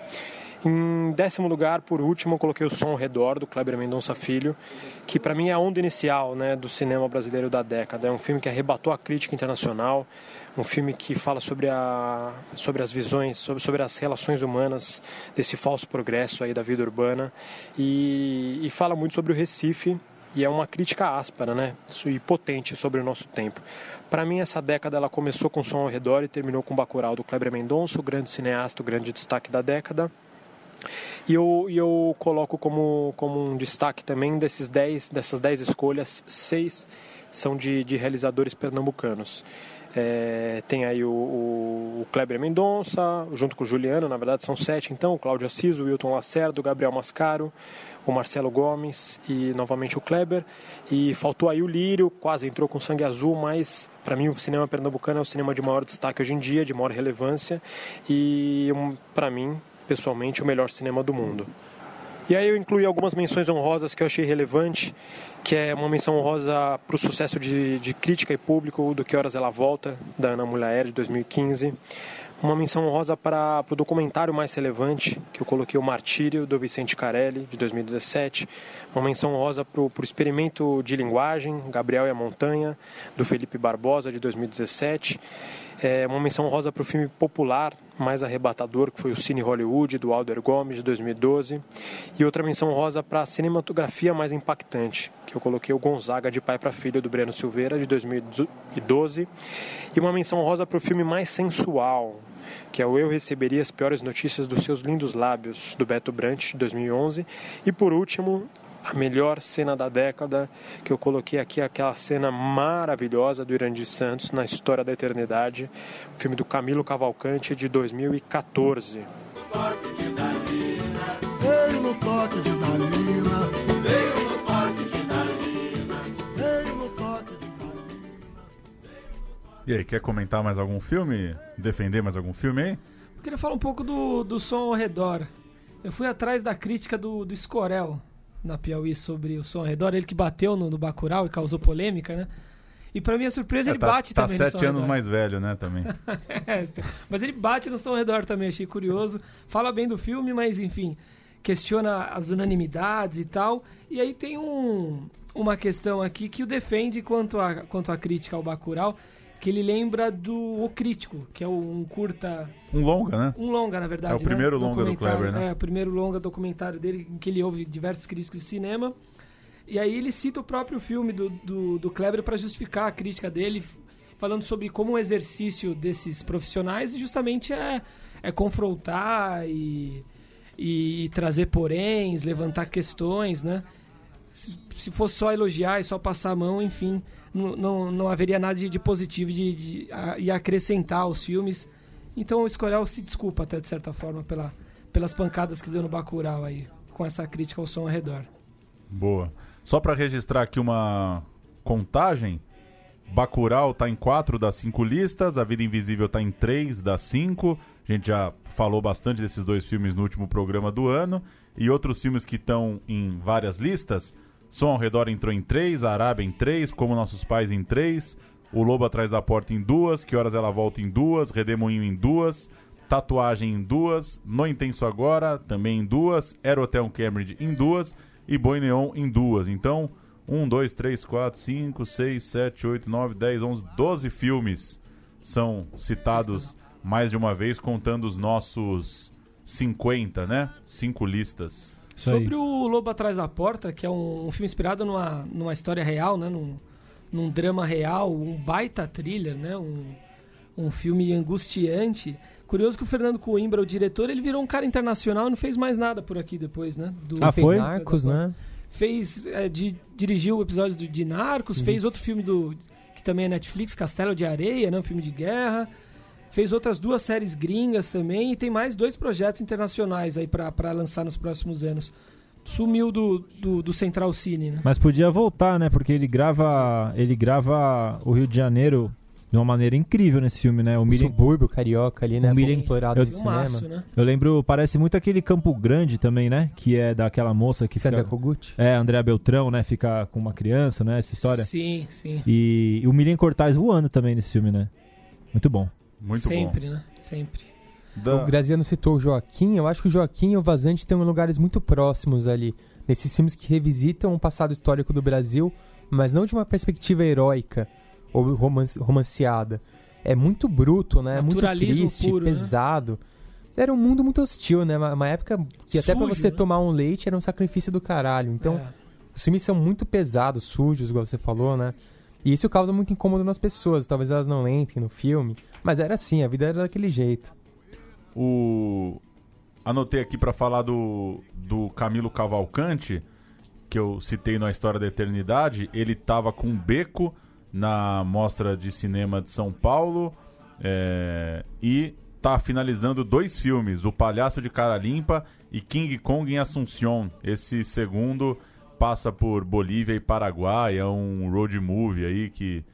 Em décimo lugar, por último, eu coloquei o Som ao Redor, do Kleber Mendonça Filho, que para mim é a onda inicial né, do cinema brasileiro da década. É um filme que arrebatou a crítica internacional, um filme que fala sobre, a, sobre as visões, sobre, sobre as relações humanas desse falso progresso aí da vida urbana e, e fala muito sobre o Recife e é uma crítica áspera, né, e potente sobre o nosso tempo. Para mim essa década ela começou com Som ao Redor e terminou com Bacurau do Kleber Mendonça, o grande cineasta, o grande destaque da década. E eu, eu coloco como, como um destaque também desses dez, dessas 10 escolhas, seis são de, de realizadores pernambucanos. É, tem aí o, o, Kleber Mendonça, junto com o Juliano, na verdade são sete então, o Cláudio Assis, o Wilton Lacerdo, o Gabriel Mascaro, o Marcelo Gomes e novamente o Kleber. E faltou aí o Lírio, quase entrou com sangue azul, mas para mim o cinema pernambucano é o cinema de maior destaque hoje em dia, de maior relevância e para mim, pessoalmente, o melhor cinema do mundo. E aí eu incluí algumas menções honrosas que eu achei relevante, que é uma menção honrosa para o sucesso de, de, crítica e público do Que Horas Ela Volta, da Ana Mulher, de 2015. Uma menção honrosa para, para o documentário mais relevante, que eu coloquei O Martírio, do Vicente Carelli, de 2017. Uma menção honrosa para para o Experimento de Linguagem, Gabriel e a Montanha, do Felipe Barbosa, de 2017. É, uma menção rosa para o filme popular mais arrebatador, que foi o Cine Hollywood, do Alder Gomes, de 2012. E outra menção rosa para a cinematografia mais impactante, que eu coloquei o Gonzaga de Pai para Filho, do Breno Silveira, de 2012. E uma menção rosa para o filme mais sensual, que é o Eu Receberia as Piores Notícias dos Seus Lindos Lábios, do Beto Brant, de 2011. E por último, a melhor cena da década, que eu coloquei aqui, aquela cena maravilhosa do Irandir Santos na História da Eternidade, o filme do Camilo Cavalcante de 2014. Veio no toque de Dalina, veio no toque de Dalina, veio no toque de Dalina. E aí, quer comentar mais algum filme? Defender mais algum filme aí? Eu queria falar um pouco do, do som ao redor. Eu fui atrás da crítica do, do Scorel, na Piauí sobre o som ao redor, ele que bateu no, no Bacurau e causou polêmica, né? E para minha surpresa, é, ele tá, bate tá também no som sete anos mais velho, né, também. é, mas ele bate no som ao redor também, achei curioso. Fala bem do filme, mas enfim, questiona as unanimidades e tal. E aí tem um, uma questão aqui que o defende quanto a, quanto a crítica ao Bacurau, que ele lembra do O Crítico, que é um curta... Um longa, né? Um longa, na verdade. É o né? primeiro longa do Kleber, né? É, o primeiro longa documentário dele, em que ele ouve diversos críticos de cinema. E aí ele cita o próprio filme do, do, do Kleber para justificar a crítica dele, falando sobre como um exercício desses profissionais justamente é, é confrontar e, e, e trazer poréns, levantar questões, né? Se, se fosse só elogiar e só passar a mão, enfim não, não, não haveria nada de, de positivo de, de, a, e acrescentar aos filmes. Então o Escorel se desculpa até de certa forma pela, pelas pancadas que deu no Bacurau aí, com essa crítica ao som ao redor. Boa. Só para registrar aqui uma contagem, Bacurau está em quatro das cinco listas, A Vida Invisível está em três das cinco. A gente já falou bastante desses dois filmes no último programa do ano. E outros filmes que estão em várias listas, Som ao redor entrou em três, a Arábia em três, Como Nossos Pais em três, O Lobo Atrás da Porta em duas, Que Horas Ela Volta em duas, Redemoinho em duas, Tatuagem em duas, No Intenso Agora também em duas, Era Hotel Cambridge em duas e Boi Neon em duas. Então, um, dois, três, quatro, cinco, seis, sete, oito, nove, dez, onze, doze filmes são citados mais de uma vez, contando os nossos 50, né? Cinco listas. Sobre o Lobo Atrás da Porta, que é um, um filme inspirado numa, numa história real, né? Num, num drama real, um baita thriller, né? Um, um filme angustiante. Curioso que o Fernando Coimbra, o diretor, ele virou um cara internacional e não fez mais nada por aqui depois, né? Do, ah, foi? Narcos, né? Fez, é, de, dirigiu o episódio de Narcos, Isso. fez outro filme do que também é Netflix, Castelo de Areia, né? Um filme de guerra. Fez outras duas séries gringas também e tem mais dois projetos internacionais aí para lançar nos próximos anos. Sumiu do, do, do, Central Cine, né? Mas podia voltar, né? Porque ele grava, ele grava o Rio de Janeiro de uma maneira incrível nesse filme, né? O, o subúrbio carioca ali, né? O Miriam, explorado eu, cinema. né? Eu lembro, parece muito aquele Campo Grande também, né? Que é daquela moça que Santa fica... Kogut? É, Andréa Beltrão, né? Fica com uma criança, né? Essa história. Sim, sim. E, e o Miriam Cortaz voando também nesse filme, né? Muito bom. Muito Sempre, bom. né? Sempre. Da... O Graziano citou o Joaquim. Eu acho que o Joaquim e o Vazante estão em lugares muito próximos ali. Nesses filmes que revisitam o passado histórico do Brasil, mas não de uma perspectiva heróica ou romance, romanceada. É muito bruto, né? Muito triste, puro, né? pesado. Né? Era um mundo muito hostil, né? Uma, uma época que até para você né? tomar um leite era um sacrifício do caralho. Então, é. os filmes são muito pesados, sujos, igual você falou, né? E isso causa muito incômodo nas pessoas. Talvez elas não entrem no filme. Mas era assim, a vida era daquele jeito. O... Anotei aqui para falar do, do Camilo Cavalcante, que eu citei na História da Eternidade. Ele tava com um beco na Mostra de Cinema de São Paulo é, e tá finalizando dois filmes, O Palhaço de Cara Limpa e King Kong em Assunción. Esse segundo passa por Bolívia e Paraguai, é um road movie aí que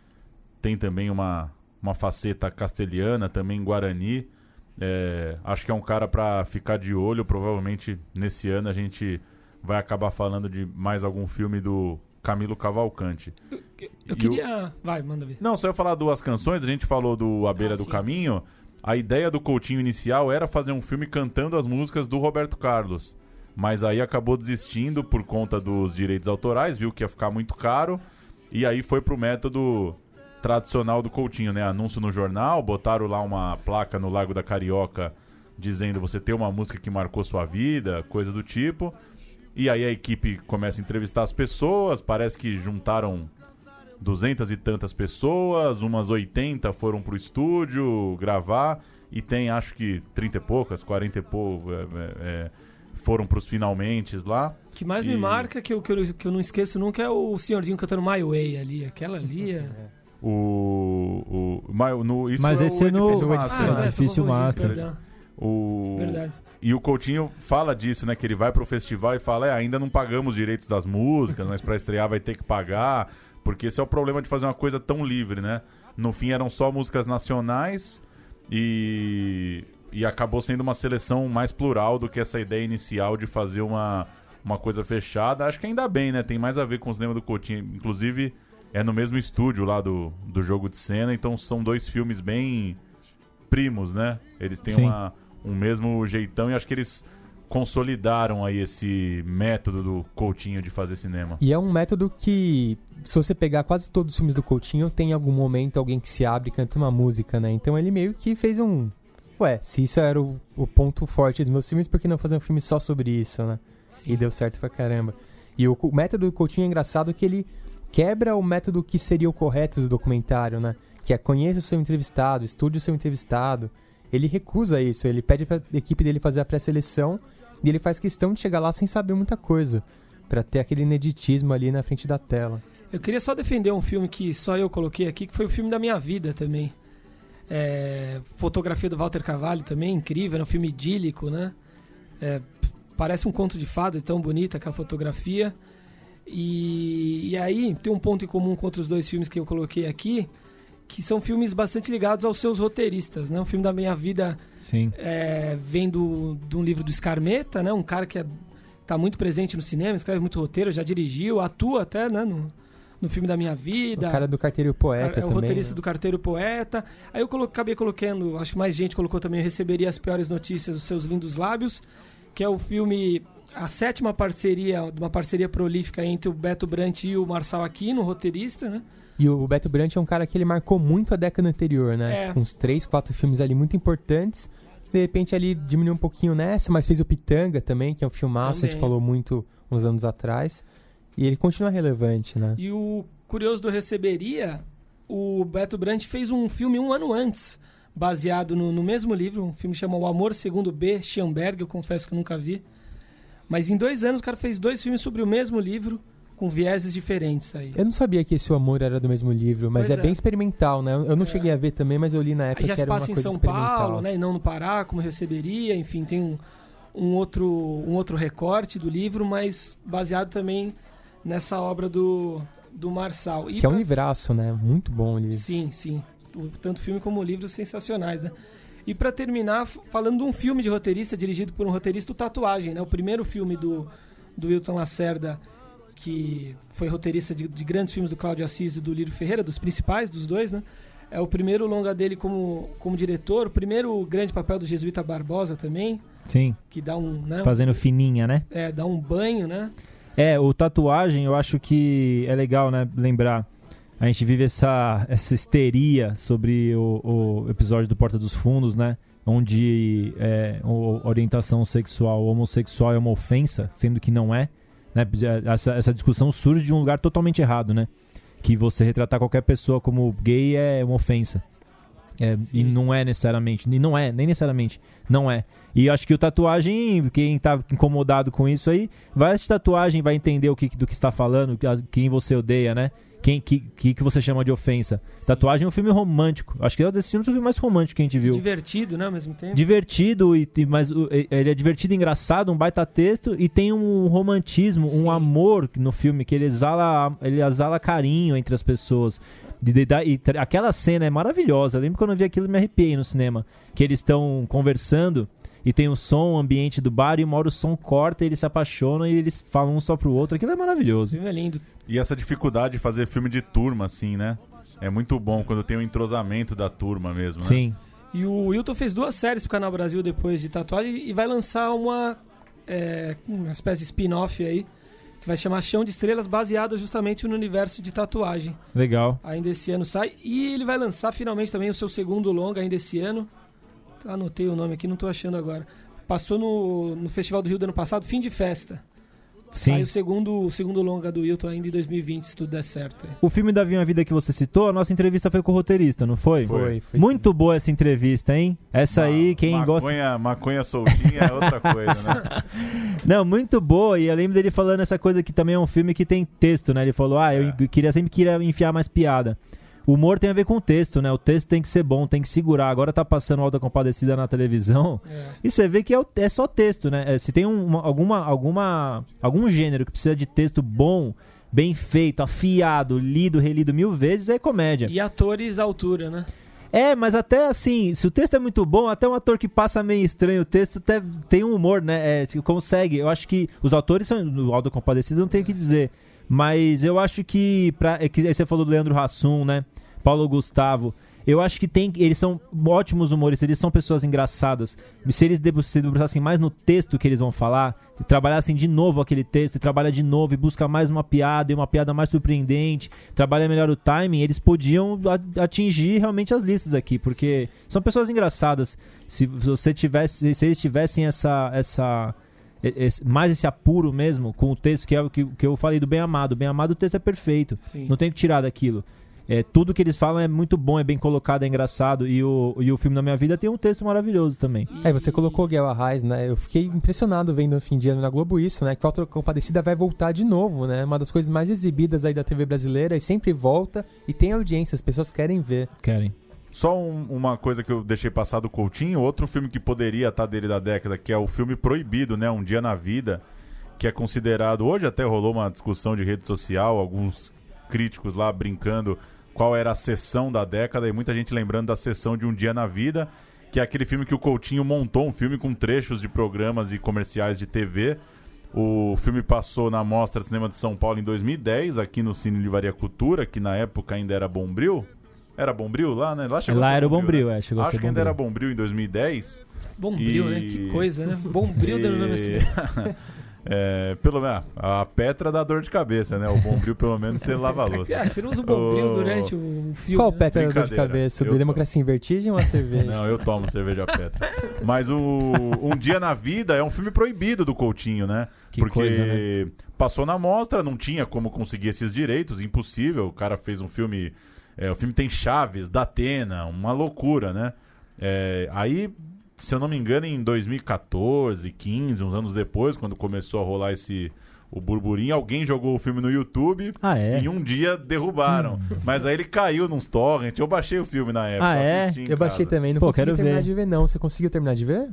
tem também uma, uma faceta castelhana, também Guarani. É, acho que é um cara para ficar de olho. Provavelmente nesse ano a gente vai acabar falando de mais algum filme do Camilo Cavalcante. Eu, eu queria. Vai, manda ver. Não, só ia falar duas canções. A gente falou do A Beira Ah, do sim. Caminho. A ideia do Coutinho inicial era fazer um filme cantando as músicas do Roberto Carlos. Mas aí acabou desistindo por conta dos direitos autorais, viu que ia ficar muito caro. E aí foi pro método tradicional do Coutinho, né? Anúncio no jornal, botaram lá uma placa no Lago da Carioca dizendo você tem uma música que marcou sua vida, coisa do tipo. E aí a equipe começa a entrevistar as pessoas, parece que juntaram duzentas e tantas pessoas, umas 80 foram pro estúdio gravar, e tem acho que 30 e poucas, 40 e poucos é, é, foram pros finalmente lá. O que mais E- me marca, que eu, que, eu, que eu não esqueço nunca, é o senhorzinho cantando My Way ali. Aquela ali é... O, o, mas no, isso Mas é esse o é no- Edifício Ah, Master, é, né? é. Master. perdão. O, Verdade. E o Coutinho fala disso, né? Que ele vai pro festival e fala: é, ainda não pagamos os direitos das músicas, mas pra estrear vai ter que pagar. Porque esse é o problema de fazer uma coisa tão livre, né? No fim eram só músicas nacionais e, e acabou sendo uma seleção mais plural do que essa ideia inicial de fazer uma, uma coisa fechada. Acho que ainda bem, né? Tem mais a ver com o cinema do Coutinho. Inclusive, é no mesmo estúdio lá do, do jogo de cena, então são dois filmes bem primos, né? Eles têm Sim. uma, um mesmo jeitão e acho que eles consolidaram aí esse método do Coutinho de fazer cinema. E é um método que, se você pegar quase todos os filmes do Coutinho, tem em algum momento alguém que se abre e canta uma música, né? Então ele meio que fez um. Ué, se isso era o, o ponto forte dos meus filmes, por que não fazer um filme só sobre isso, né? E deu certo pra caramba. E o, o método do Coutinho é engraçado que ele quebra o método que seria o correto do documentário, né? Que é conheça o seu entrevistado, estude o seu entrevistado. Ele recusa isso, ele pede pra equipe dele fazer a pré-seleção e ele faz questão de chegar lá sem saber muita coisa. Pra ter aquele ineditismo ali na frente da tela. Eu queria só defender um filme que só eu coloquei aqui, que foi o filme da minha vida também. É, fotografia do Walter Carvalho também, incrível, é um filme idílico, né? É, parece um conto de fada, tão bonita aquela fotografia. E, e aí tem um ponto em comum com outros dois filmes que eu coloquei aqui, que são filmes bastante ligados aos seus roteiristas, né? O filme da minha vida Sim. é, vem do, de um livro do Scarmeta, né? Um cara que é, tá muito presente no cinema, escreve muito roteiro, já dirigiu, atua até, né? No, no filme da minha vida. O cara do Carteiro Poeta é o também. roteirista né? do Carteiro Poeta. Aí eu colo- acabei colocando, acho que mais gente colocou também, eu receberia as piores notícias dos seus lindos lábios, que é o filme, a sétima parceria, uma parceria prolífica entre o Beto Brant e o Marçal Aquino, roteirista, né? E o Beto Brant é um cara que ele marcou muito a década anterior, né? É. Com uns três, quatro filmes ali muito importantes. De repente ali diminuiu um pouquinho nessa, mas fez o Pitanga também, que é um filmaço, a gente Também. falou muito uns anos atrás. E ele continua relevante, né? E o curioso do Receberia, o Beto Brant fez um filme um ano antes, baseado no, no mesmo livro, um filme chamado O Amor Segundo B, Schoenberg, eu confesso que eu nunca vi. Mas em dois anos o cara fez dois filmes sobre o mesmo livro, com vieses diferentes aí. Eu não sabia que esse O Amor era do mesmo livro, mas é, é. bem experimental, né? Eu não cheguei a ver também, mas eu li na época Aí já que se era uma passa em coisa São experimental. Paulo, né, e não no Pará, como Receberia, enfim, tem um, um, outro, um outro recorte do livro, mas baseado também nessa obra do, do Marçal. E Que é um pra- livraço, né? Muito bom o livro. Sim, sim. Tanto filme como livros sensacionais, né? E pra terminar, falando de um filme de roteirista dirigido por um roteirista, o Tatuagem, né? O primeiro filme do, do Wilton Lacerda, que foi roteirista de, de grandes filmes do Cláudio Assis e do Lírio Ferreira, dos principais dos dois, né? É o primeiro longa dele como, como diretor, o primeiro grande papel do Jesuíta Barbosa também, Sim. que dá um, né? Fazendo fininha, né? É, dá um banho, né? É, o tatuagem eu acho que é legal, né? Lembrar. A gente vive essa, essa histeria sobre o, o episódio do Porta dos Fundos, né? Onde é, orientação sexual homossexual é uma ofensa, sendo que não é. Né? Essa, essa discussão surge de um lugar totalmente errado, né? Que você retratar qualquer pessoa como gay é uma ofensa. É, e não é necessariamente. E não é, nem necessariamente. Não é. E acho que o tatuagem, quem tá incomodado com isso aí, vai assistir tatuagem, vai entender o que, do que está falando, quem você odeia, né? Quem que, que, que você chama de ofensa? Tatuagem é um filme romântico. Acho que é um desses filmes o filme mais romântico que a gente viu. Divertido, né, ao mesmo tempo. Divertido, e, mas o- ele é divertido, engraçado, um baita texto e tem um romantismo, Sim. um amor no filme que ele exala, ele exala carinho entre as pessoas. De- de- da- e aquela cena é maravilhosa. Eu lembro quando eu vi aquilo me arrepiei no cinema. Que eles estão conversando e tem o som, o ambiente do bar e uma hora o som corta e eles se apaixonam e eles falam um só pro outro. Aquilo é maravilhoso. filme é lindo. E essa dificuldade de fazer filme de turma, assim, né? É muito bom quando tem o entrosamento da turma mesmo, né? Sim. E o Wilton fez duas séries pro Canal Brasil depois de tatuagem e vai lançar uma, é, uma espécie de spin-off aí, que vai chamar Chão de Estrelas, baseada justamente no universo de tatuagem. Legal. Ainda esse ano sai. E ele vai lançar finalmente também o seu segundo longa ainda esse ano. Anotei o nome aqui, não tô achando agora. Passou no, no Festival do Rio do ano passado, Fim de Festa. Sai Sim. o segundo, o segundo longa do Wilton ainda em 2020, se tudo der certo. O filme da Vinha Vida que você citou, a nossa entrevista foi com o roteirista, não foi? Foi, foi. Muito boa essa entrevista, hein? Essa aí, quem gosta. maconha, Maconha soltinha é outra coisa, né? Não, muito boa. E eu lembro dele falando essa coisa que também é um filme que tem texto, né? Ele falou: Ah, eu É. queria sempre queria enfiar mais piada. O humor tem a ver com o texto, né? O texto tem que ser bom, tem que segurar. Agora tá passando Alta Compadecida na televisão. É. E você vê que é, o- é só texto, né? É, se tem um- uma- alguma, alguma, algum gênero que precisa de texto bom, bem feito, afiado, lido, relido mil vezes, é comédia. E atores à altura, né? É, mas até assim, se o texto é muito bom, até um ator que passa meio estranho o texto até tem um humor, né? É, se consegue. Eu acho que os autores são do Aldo Compadecido, não tenho o que dizer. Mas eu acho que, pra, é que aí você falou do Leandro Hassum, né? Paulo Gustavo. Eu acho que tem. Eles são ótimos humoristas, eles são pessoas engraçadas. Se eles se debruçassem mais no texto que eles vão falar, e trabalhassem de novo aquele texto, e trabalha de novo, e busca mais uma piada, e uma piada mais surpreendente, trabalha melhor o timing, eles podiam atingir realmente as listas aqui, porque são pessoas engraçadas. Se você tivesse. Se eles tivessem essa. essa esse- mais esse apuro mesmo com o texto que é o que, que eu falei do bem amado. Bem amado, o texto é perfeito. Sim. Não tem o que tirar daquilo. É, tudo que eles falam é muito bom, é bem colocado, é engraçado. E o, e o filme da minha vida tem um texto maravilhoso também. Aí você colocou o Guel Arraes, né? Eu fiquei impressionado vendo no fim de ano na Globo isso, né? Que o Auto Compadecida vai voltar de novo, né? Uma das coisas mais exibidas aí da TV brasileira e sempre volta e tem audiência, as pessoas querem ver. Querem. Só um- uma coisa que eu deixei passar do Coutinho, outro filme que poderia estar dele da década, que é o filme Proibido, né? Um Dia na Vida, que é considerado. Hoje até rolou uma discussão de rede social, alguns críticos lá brincando qual era a sessão da década, e muita gente lembrando da sessão de Um Dia na Vida, que é aquele filme que o Coutinho montou, um filme com trechos de programas e comerciais de TV. O filme passou na Mostra de Cinema de São Paulo em 2010, aqui no Cine Livraria Cultura, que na época ainda era Bombril. Era Bombril lá, né? Lá, chegou a Lá ser era o Bombril, né? é, chegou a Acho ser que ainda Bombril. era Bombril em 2010. Bombril, E- né? Que coisa, né? Bombril dando nome assim. É, pelo menos, a Petra dá dor de cabeça, né? O Bombril, pelo menos, você lava a louça. Ah, você não usa o Bombril durante o filme. Qual né? Petra dor de cabeça? Tô- Democracia em Vertigem ou a cerveja? Não, eu tomo cerveja Petra. Mas o Um Dia na Vida é um filme proibido do Coutinho, né? Que Porque coisa, né? passou na mostra, não tinha como conseguir esses direitos, impossível. O cara fez um filme. é, o filme tem Chaves, da Atena, uma loucura, né? É, aí, se eu não me engano, em 2014, 15, uns anos depois, quando começou a rolar esse. O burburinho, alguém jogou o filme no YouTube Ah, é? Hum. e em um dia derrubaram. Mas aí ele caiu nos torrents. Eu baixei o filme na época. Ah, é? Eu baixei casa. também, não Pô, consegui quero terminar ver. de ver não. Você conseguiu terminar de ver?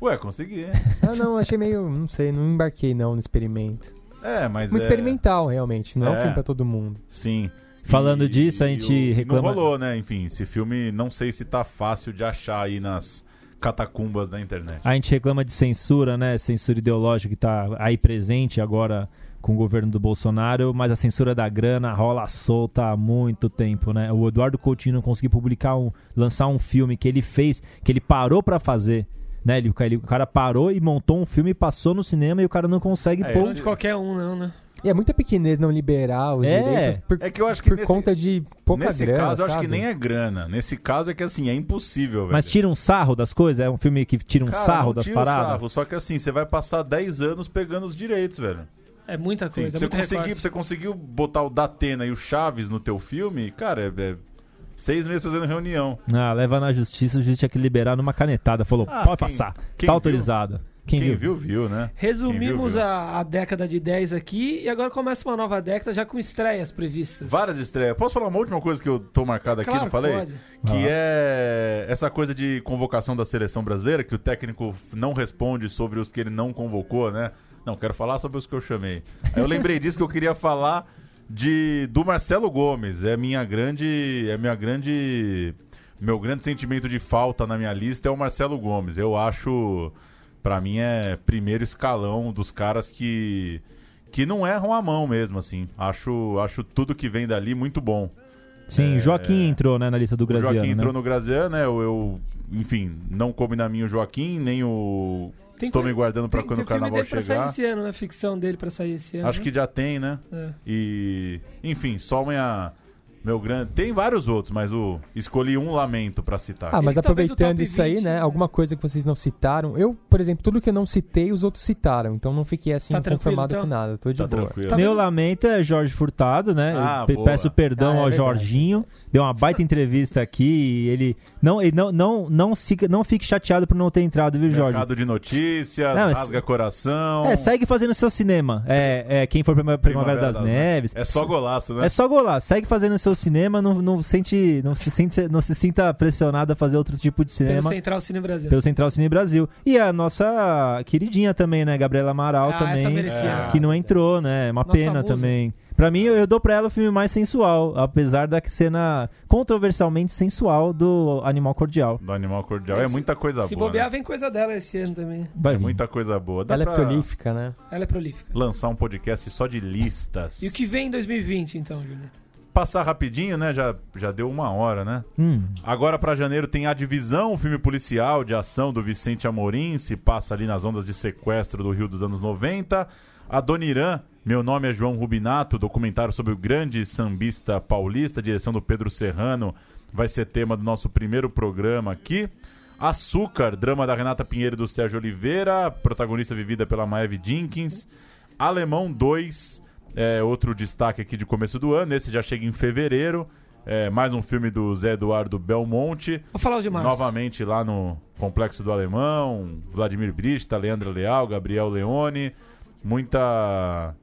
Ué, consegui. Ah, não, achei meio, não sei, não embarquei não no experimento. É, mas Muito é... experimental, realmente, não é, um É. filme pra todo mundo. Sim. Falando disso, a gente o- e reclama- Não rolou, né? Enfim, esse filme não sei se tá fácil de achar aí nas catacumbas da internet. A gente reclama de censura, né? Censura ideológica que tá aí presente agora com o governo do Bolsonaro, mas a censura da grana rola solta há muito tempo, né? O Eduardo Coutinho não conseguiu publicar um, lançar um filme que ele fez, que ele parou pra fazer, né? Ele, ele- o cara parou e montou um filme, passou no cinema e o cara não consegue É, pôr. Não de qualquer um, não, né? E é muita pequenez não liberar os É. direitos por, É que eu acho que por nesse- conta de pouca Nesse grana, caso, eu acho sabe? que nem é grana. Nesse caso é que assim, é impossível, velho. Mas tira um sarro das coisas? É um filme que tira um Cara, sarro não das paradas? sarro, só que assim, você vai passar 10 anos pegando os direitos, velho. É muita Sim, coisa, é você, muito conseguir, você conseguiu botar o Datena e o Chaves no teu filme, cara, é, é seis meses fazendo reunião. Ah, leva na justiça, o juiz tinha que liberar numa canetada. Falou, Ah, pode quem- passar, quem tá autorizado. Quem, Quem viu? viu, viu, né? Resumimos viu, viu. A, a década de 10 aqui e agora começa uma nova década já com estreias previstas. Várias estreias. Posso falar uma última coisa que eu tô marcado aqui, Claro, não falei? pode. Que Ah. é essa coisa de convocação da seleção brasileira, que o técnico não responde sobre os que ele não convocou, né? Não, quero falar sobre os que eu chamei. Aí eu lembrei disso que eu queria falar de do Marcelo Gomes. É minha grande. É minha grande. Meu grande sentimento de falta na minha lista é o Marcelo Gomes. Eu acho. Pra mim é primeiro escalão dos caras que. Que não erram a mão mesmo, assim. Acho, acho tudo que vem dali muito bom. Sim, É, Joaquim entrou, né, na lista do O Graziano, Joaquim né? entrou no Graziano, né? Eu, eu, enfim, não coube na minha o Joaquim, nem o. Tem Estou que- me guardando pra Tem, quando tem o filme carnaval dele pra chegar. sair esse ano, né? Ficção dele pra sair esse ano. Acho que já tem, né? É. E. Enfim, só minha. Meu grande. Tem vários outros, mas o. Escolhi um lamento pra citar. Ah, mas Ele aproveitando isso aí, 20, né? né? Alguma coisa que vocês não citaram. Eu, por exemplo, tudo que eu não citei, os outros citaram. Então não fiquei assim Tá conformado então? com nada. Tô de tá boa. tranquilo. Meu lamento é Jorge Furtado, né? Ah, Eu pe- boa. peço perdão Ah, é ao verdade. Jorginho. Deu uma baita entrevista aqui e ele não, não, não, não, fica, não fique chateado por não ter entrado, viu, Jorge? Mercado de notícias, Não, mas- rasga coração. É, segue fazendo seu cinema. É, é quem for Primavera, Primavera das, Neves. É só golaço, né? É só golar. Segue fazendo seu cinema, não, não sente, não se sente, não se sinta pressionado a fazer outro tipo de Pelo cinema. Central Cine Brasil. Pelo Central Cine Brasil. E a nossa queridinha também, né? Gabriela Amaral Ah, também. Que não entrou, né? Uma Nossa pena musa. também. Pra mim, eu, eu dou pra ela o filme mais sensual, apesar da cena controversialmente sensual do Animal Cordial. Do Animal Cordial. É Se- muita coisa Se boa. bobear, né? vem coisa dela esse ano também. Vai É muita coisa boa. Dá Ela é pra prolífica, né? Ela é prolífica. lançar um podcast só de listas. E o que vem em 2020, então, Júnior? Passar rapidinho, né? Já, já deu uma hora, né? Hum. Agora pra janeiro tem A Divisão, o filme policial de ação do Vicente Amorim, se passa ali nas ondas de sequestro do Rio dos anos 90. A Dona Irã, Meu Nome é João Rubinato, documentário sobre o grande sambista paulista, direção do Pedro Serrano, vai ser tema do nosso primeiro programa aqui. Açúcar, drama da Renata Pinheiro e do Sérgio Oliveira, protagonista vivida pela Maeve Jenkins. Alemão 2, é, outro destaque aqui de começo do ano, esse já chega em fevereiro. É, mais um filme do Zé Eduardo Belmonte. Vou falar os de março. Novamente lá no Complexo do Alemão, Vladimir Brista, Leandro Leal, Gabriel Leone. Muita.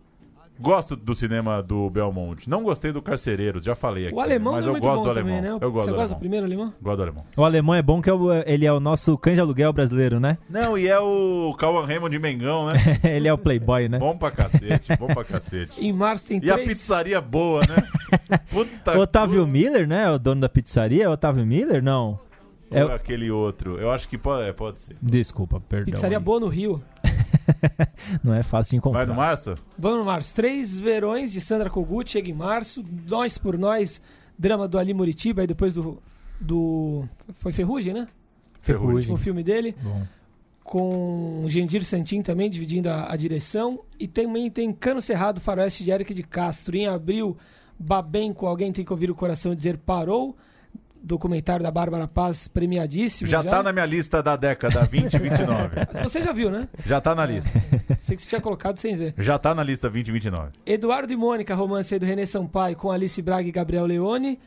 Gosto do cinema do Belmonte. Não gostei do Carcereiros, já falei aqui. O alemão mas é eu muito gosto bom do alemão. também, né? Eu gosto Você do gosta alemão. do primeiro alemão? Gosto do alemão. O alemão é bom que é o- ele é o nosso de aluguel brasileiro, né? Não, e é o Cauan Raymond de Mengão, né? ele é o playboy, né? bom pra cacete, bom pra cacete. Em março tem E a três... pizzaria boa, né? Puta Otávio Miller, né? O dono da pizzaria. É Otávio Miller? Não. Ou É- é aquele outro. Eu acho que pode, é, pode ser. Desculpa, perdão. Pizzaria aí. boa no Rio. Não é fácil de encontrar. Vai no março? Vamos no março. Três Verões de Sandra Kogut chega em março. Nós por Nós, drama do Ali Muritiba, e depois do. do foi Ferrugem, né? Ferrugem. O filme dele. Bom. Com o Gendir Santin também dividindo a, a direção. E também tem Cano Cerrado, Faroeste de Eric de Castro. Em abril, Babenco, Alguém Tem que Ouvir o Coração Dizer Parou. Documentário da Bárbara Paz, premiadíssimo. Já tá na minha lista da década 2029. Você já viu, né? Já tá na lista. Sei que você tinha colocado sem ver. Já tá na lista 2029. Eduardo e Mônica, romance aí do René Sampaio com Alice Braga e Gabriel Leone,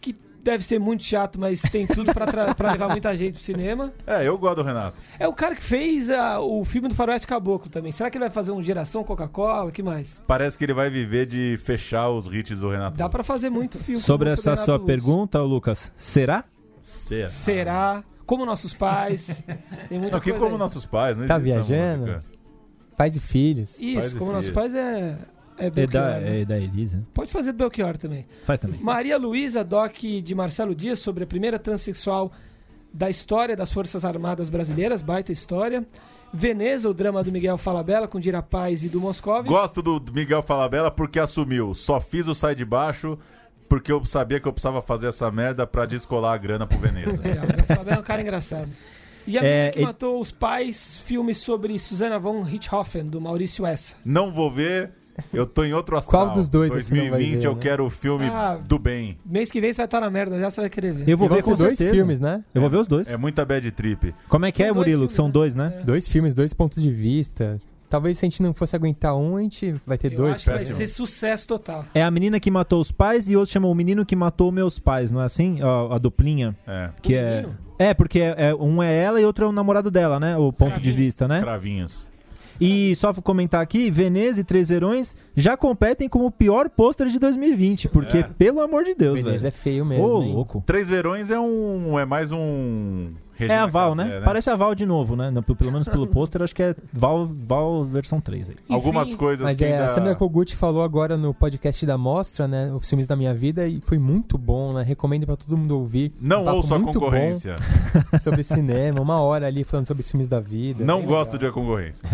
que deve ser muito chato, mas tem tudo pra levar muita gente pro cinema. É, eu gosto do Renato. É o cara que fez ah, o filme do Faroeste Caboclo também. Será que ele vai fazer um Geração Coca-Cola? que mais? Parece que ele vai viver de fechar os hits do Renato. Dá pra fazer muito filme. Sobre essa Renato sua pergunta, Lucas, será? Será? Será? Como nossos pais. Tem muita Não, que coisa como aí. nossos pais, né? Tá viajando? Pais e filhos. Pais Isso, e como nossos filhos. pais é, é É Belchior. da, né? é da Elisa. Pode fazer do Belchior também. Faz também. Maria Luísa, doc de Marcelo Dias, sobre a primeira transexual da história das Forças Armadas Brasileiras, baita história. Veneza, o drama do Miguel Falabella com Dira Paz e do Moscovis. Gosto do Miguel Falabella porque assumiu. Só fiz o sai de baixo porque eu sabia que eu precisava fazer essa merda pra descolar a grana pro Veneza. Legal, o Miguel Falabella é um cara engraçado. E a É, Menina que ele- matou os pais, filme sobre Susana von Richthofen, do Maurício Essa. Não vou ver. Eu tô em outro astral. Qual dos dois você não vai 2020 ver, eu né? quero o filme Ah. do bem. Mês que vem você vai estar na merda, já você vai querer ver. Eu vou E vão ver com dois certeza. filmes, né? Eu vou ver os dois. É muita bad trip. Como é que São é, Murilo? filmes, São né? dois, né? É. Dois filmes, dois pontos de vista. Talvez se a gente não fosse aguentar um, a gente vai ter Eu dois. acho que vai ser sucesso total. É a menina que matou os pais e outro chamou o menino que matou meus pais, não é assim? A, a duplinha. É, Que O é. menino? É, porque é, é- um é ela e outro é o namorado dela, né? O ponto Sim. de vista, né? cravinhos. E só vou comentar aqui, Veneza e Três Verões já competem como o pior pôster de 2020, porque, É. pelo amor de Deus, Beleza, é feio mesmo. Ô, hein? louco. Três Verões é um. É mais um. É Regina a Val, Casé, né? Parece a Val de novo, né? No- Pelo menos pelo pôster, acho que é Val, Val versão 3 aí. Algumas Enfim, coisas Mas que é, ainda... a Sandra Kogut falou agora no podcast da Mostra, né? Os filmes da minha vida, e foi muito bom, né? Recomendo pra todo mundo ouvir. Não Um ouço a concorrência. sobre cinema, uma hora ali falando sobre os filmes da vida. Não gosto legal. de a concorrência.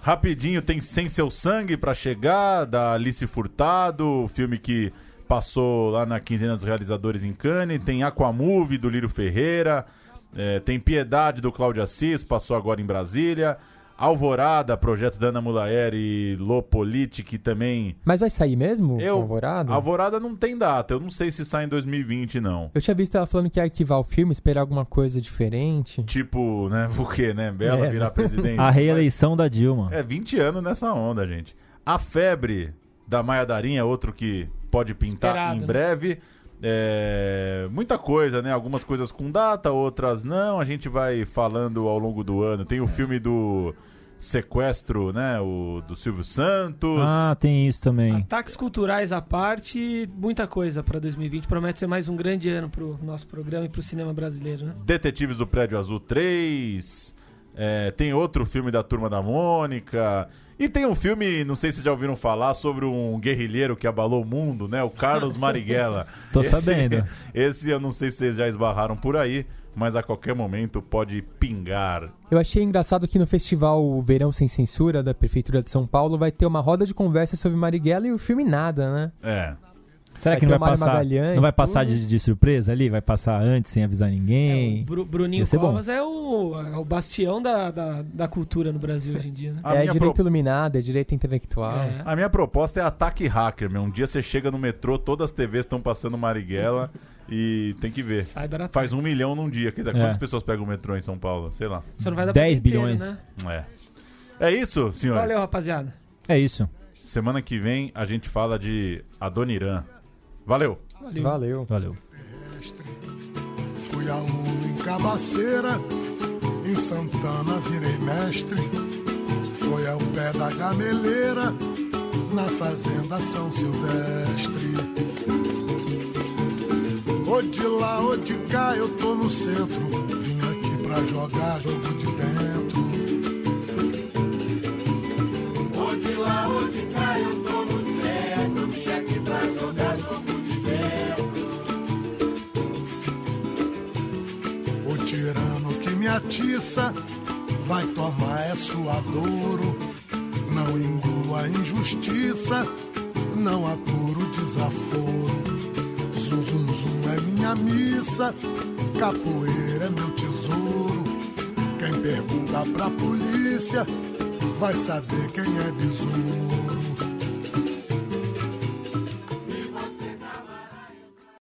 Rapidinho, tem Sem Seu Sangue pra chegar, da Alice Furtado, filme que passou lá na quinzena dos realizadores em Cannes. Tem Aquamove, do Lírio Ferreira. É, tem Piedade, do Cláudio Assis, passou agora em Brasília. Alvorada, projeto da Ana Mulaer e Lopoliti, que também... Mas vai sair mesmo? Eu- Alvorada? Alvorada não tem data, eu não sei se sai em 2020, não. Eu tinha visto ela falando que ia arquivar o filme, esperar alguma coisa diferente. Tipo, né, o quê, né? Bela É, virar né? presidente. A reeleição da Dilma. É, 20 anos nessa onda, gente. A Febre, da Maia Darinha, outro que pode pintar Esperado, em né? É, muita coisa, né? Algumas coisas com data, outras não. A gente vai falando ao longo do ano. Tem o É. filme do sequestro, né? O do Silvio Santos. Ah, tem isso também. Ataques culturais à parte, muita coisa pra 2020. Promete ser mais um grande ano pro nosso programa e pro cinema brasileiro, né? Detetives do Prédio Azul 3. É, tem outro filme da Turma da Mônica. E tem um filme, não sei se já ouviram falar, sobre um guerrilheiro que abalou o mundo, né? O Carlos Marighella. Tô Esse- sabendo. Esse eu não sei se vocês já esbarraram por aí, mas a qualquer momento pode pingar. Eu achei engraçado que no festival Verão Sem Censura da Prefeitura de São Paulo vai ter uma roda de conversa sobre Marighella e o filme nada, né? É. Será Vai que não vai passar? Magalhães, Não vai passar de, de surpresa ali? Vai passar antes, sem avisar É, ninguém? o Bru- Bruninho. Covas é o, é o bastião da, da, da cultura no Brasil hoje em dia, né? É minha direito pro- iluminado, é direito intelectual. É. A minha proposta é ataque hacker, meu. Um dia você chega no metrô, todas as TVs estão passando Marighella e tem que ver. Cyber Faz um milhão num dia. Quer dizer, É. quantas pessoas pegam o metrô em São Paulo? Sei lá. Você não vai dar 10 pro inteiro, bilhões. né? É. É isso, senhores. Valeu, rapaziada. É isso. Semana que vem a gente fala de Adoniran. Valeu! Valeu. Valeu. Valeu. Fui aluno em Cabaceira, em Santana virei mestre. Foi ao pé da gameleira, na fazenda São Silvestre. Ô de lá, ô de cá, eu tô no centro. Vim aqui pra jogar jogo de dentro. Ô de lá, ô de cá, eu tô no centro. Vim aqui pra jogar me atiça vai tomar é suadouro. Não engulo a injustiça, não aturo o desaforo. Zum zum zum é minha missa, capoeira é meu tesouro. Quem pergunta pra polícia vai saber quem é besouro.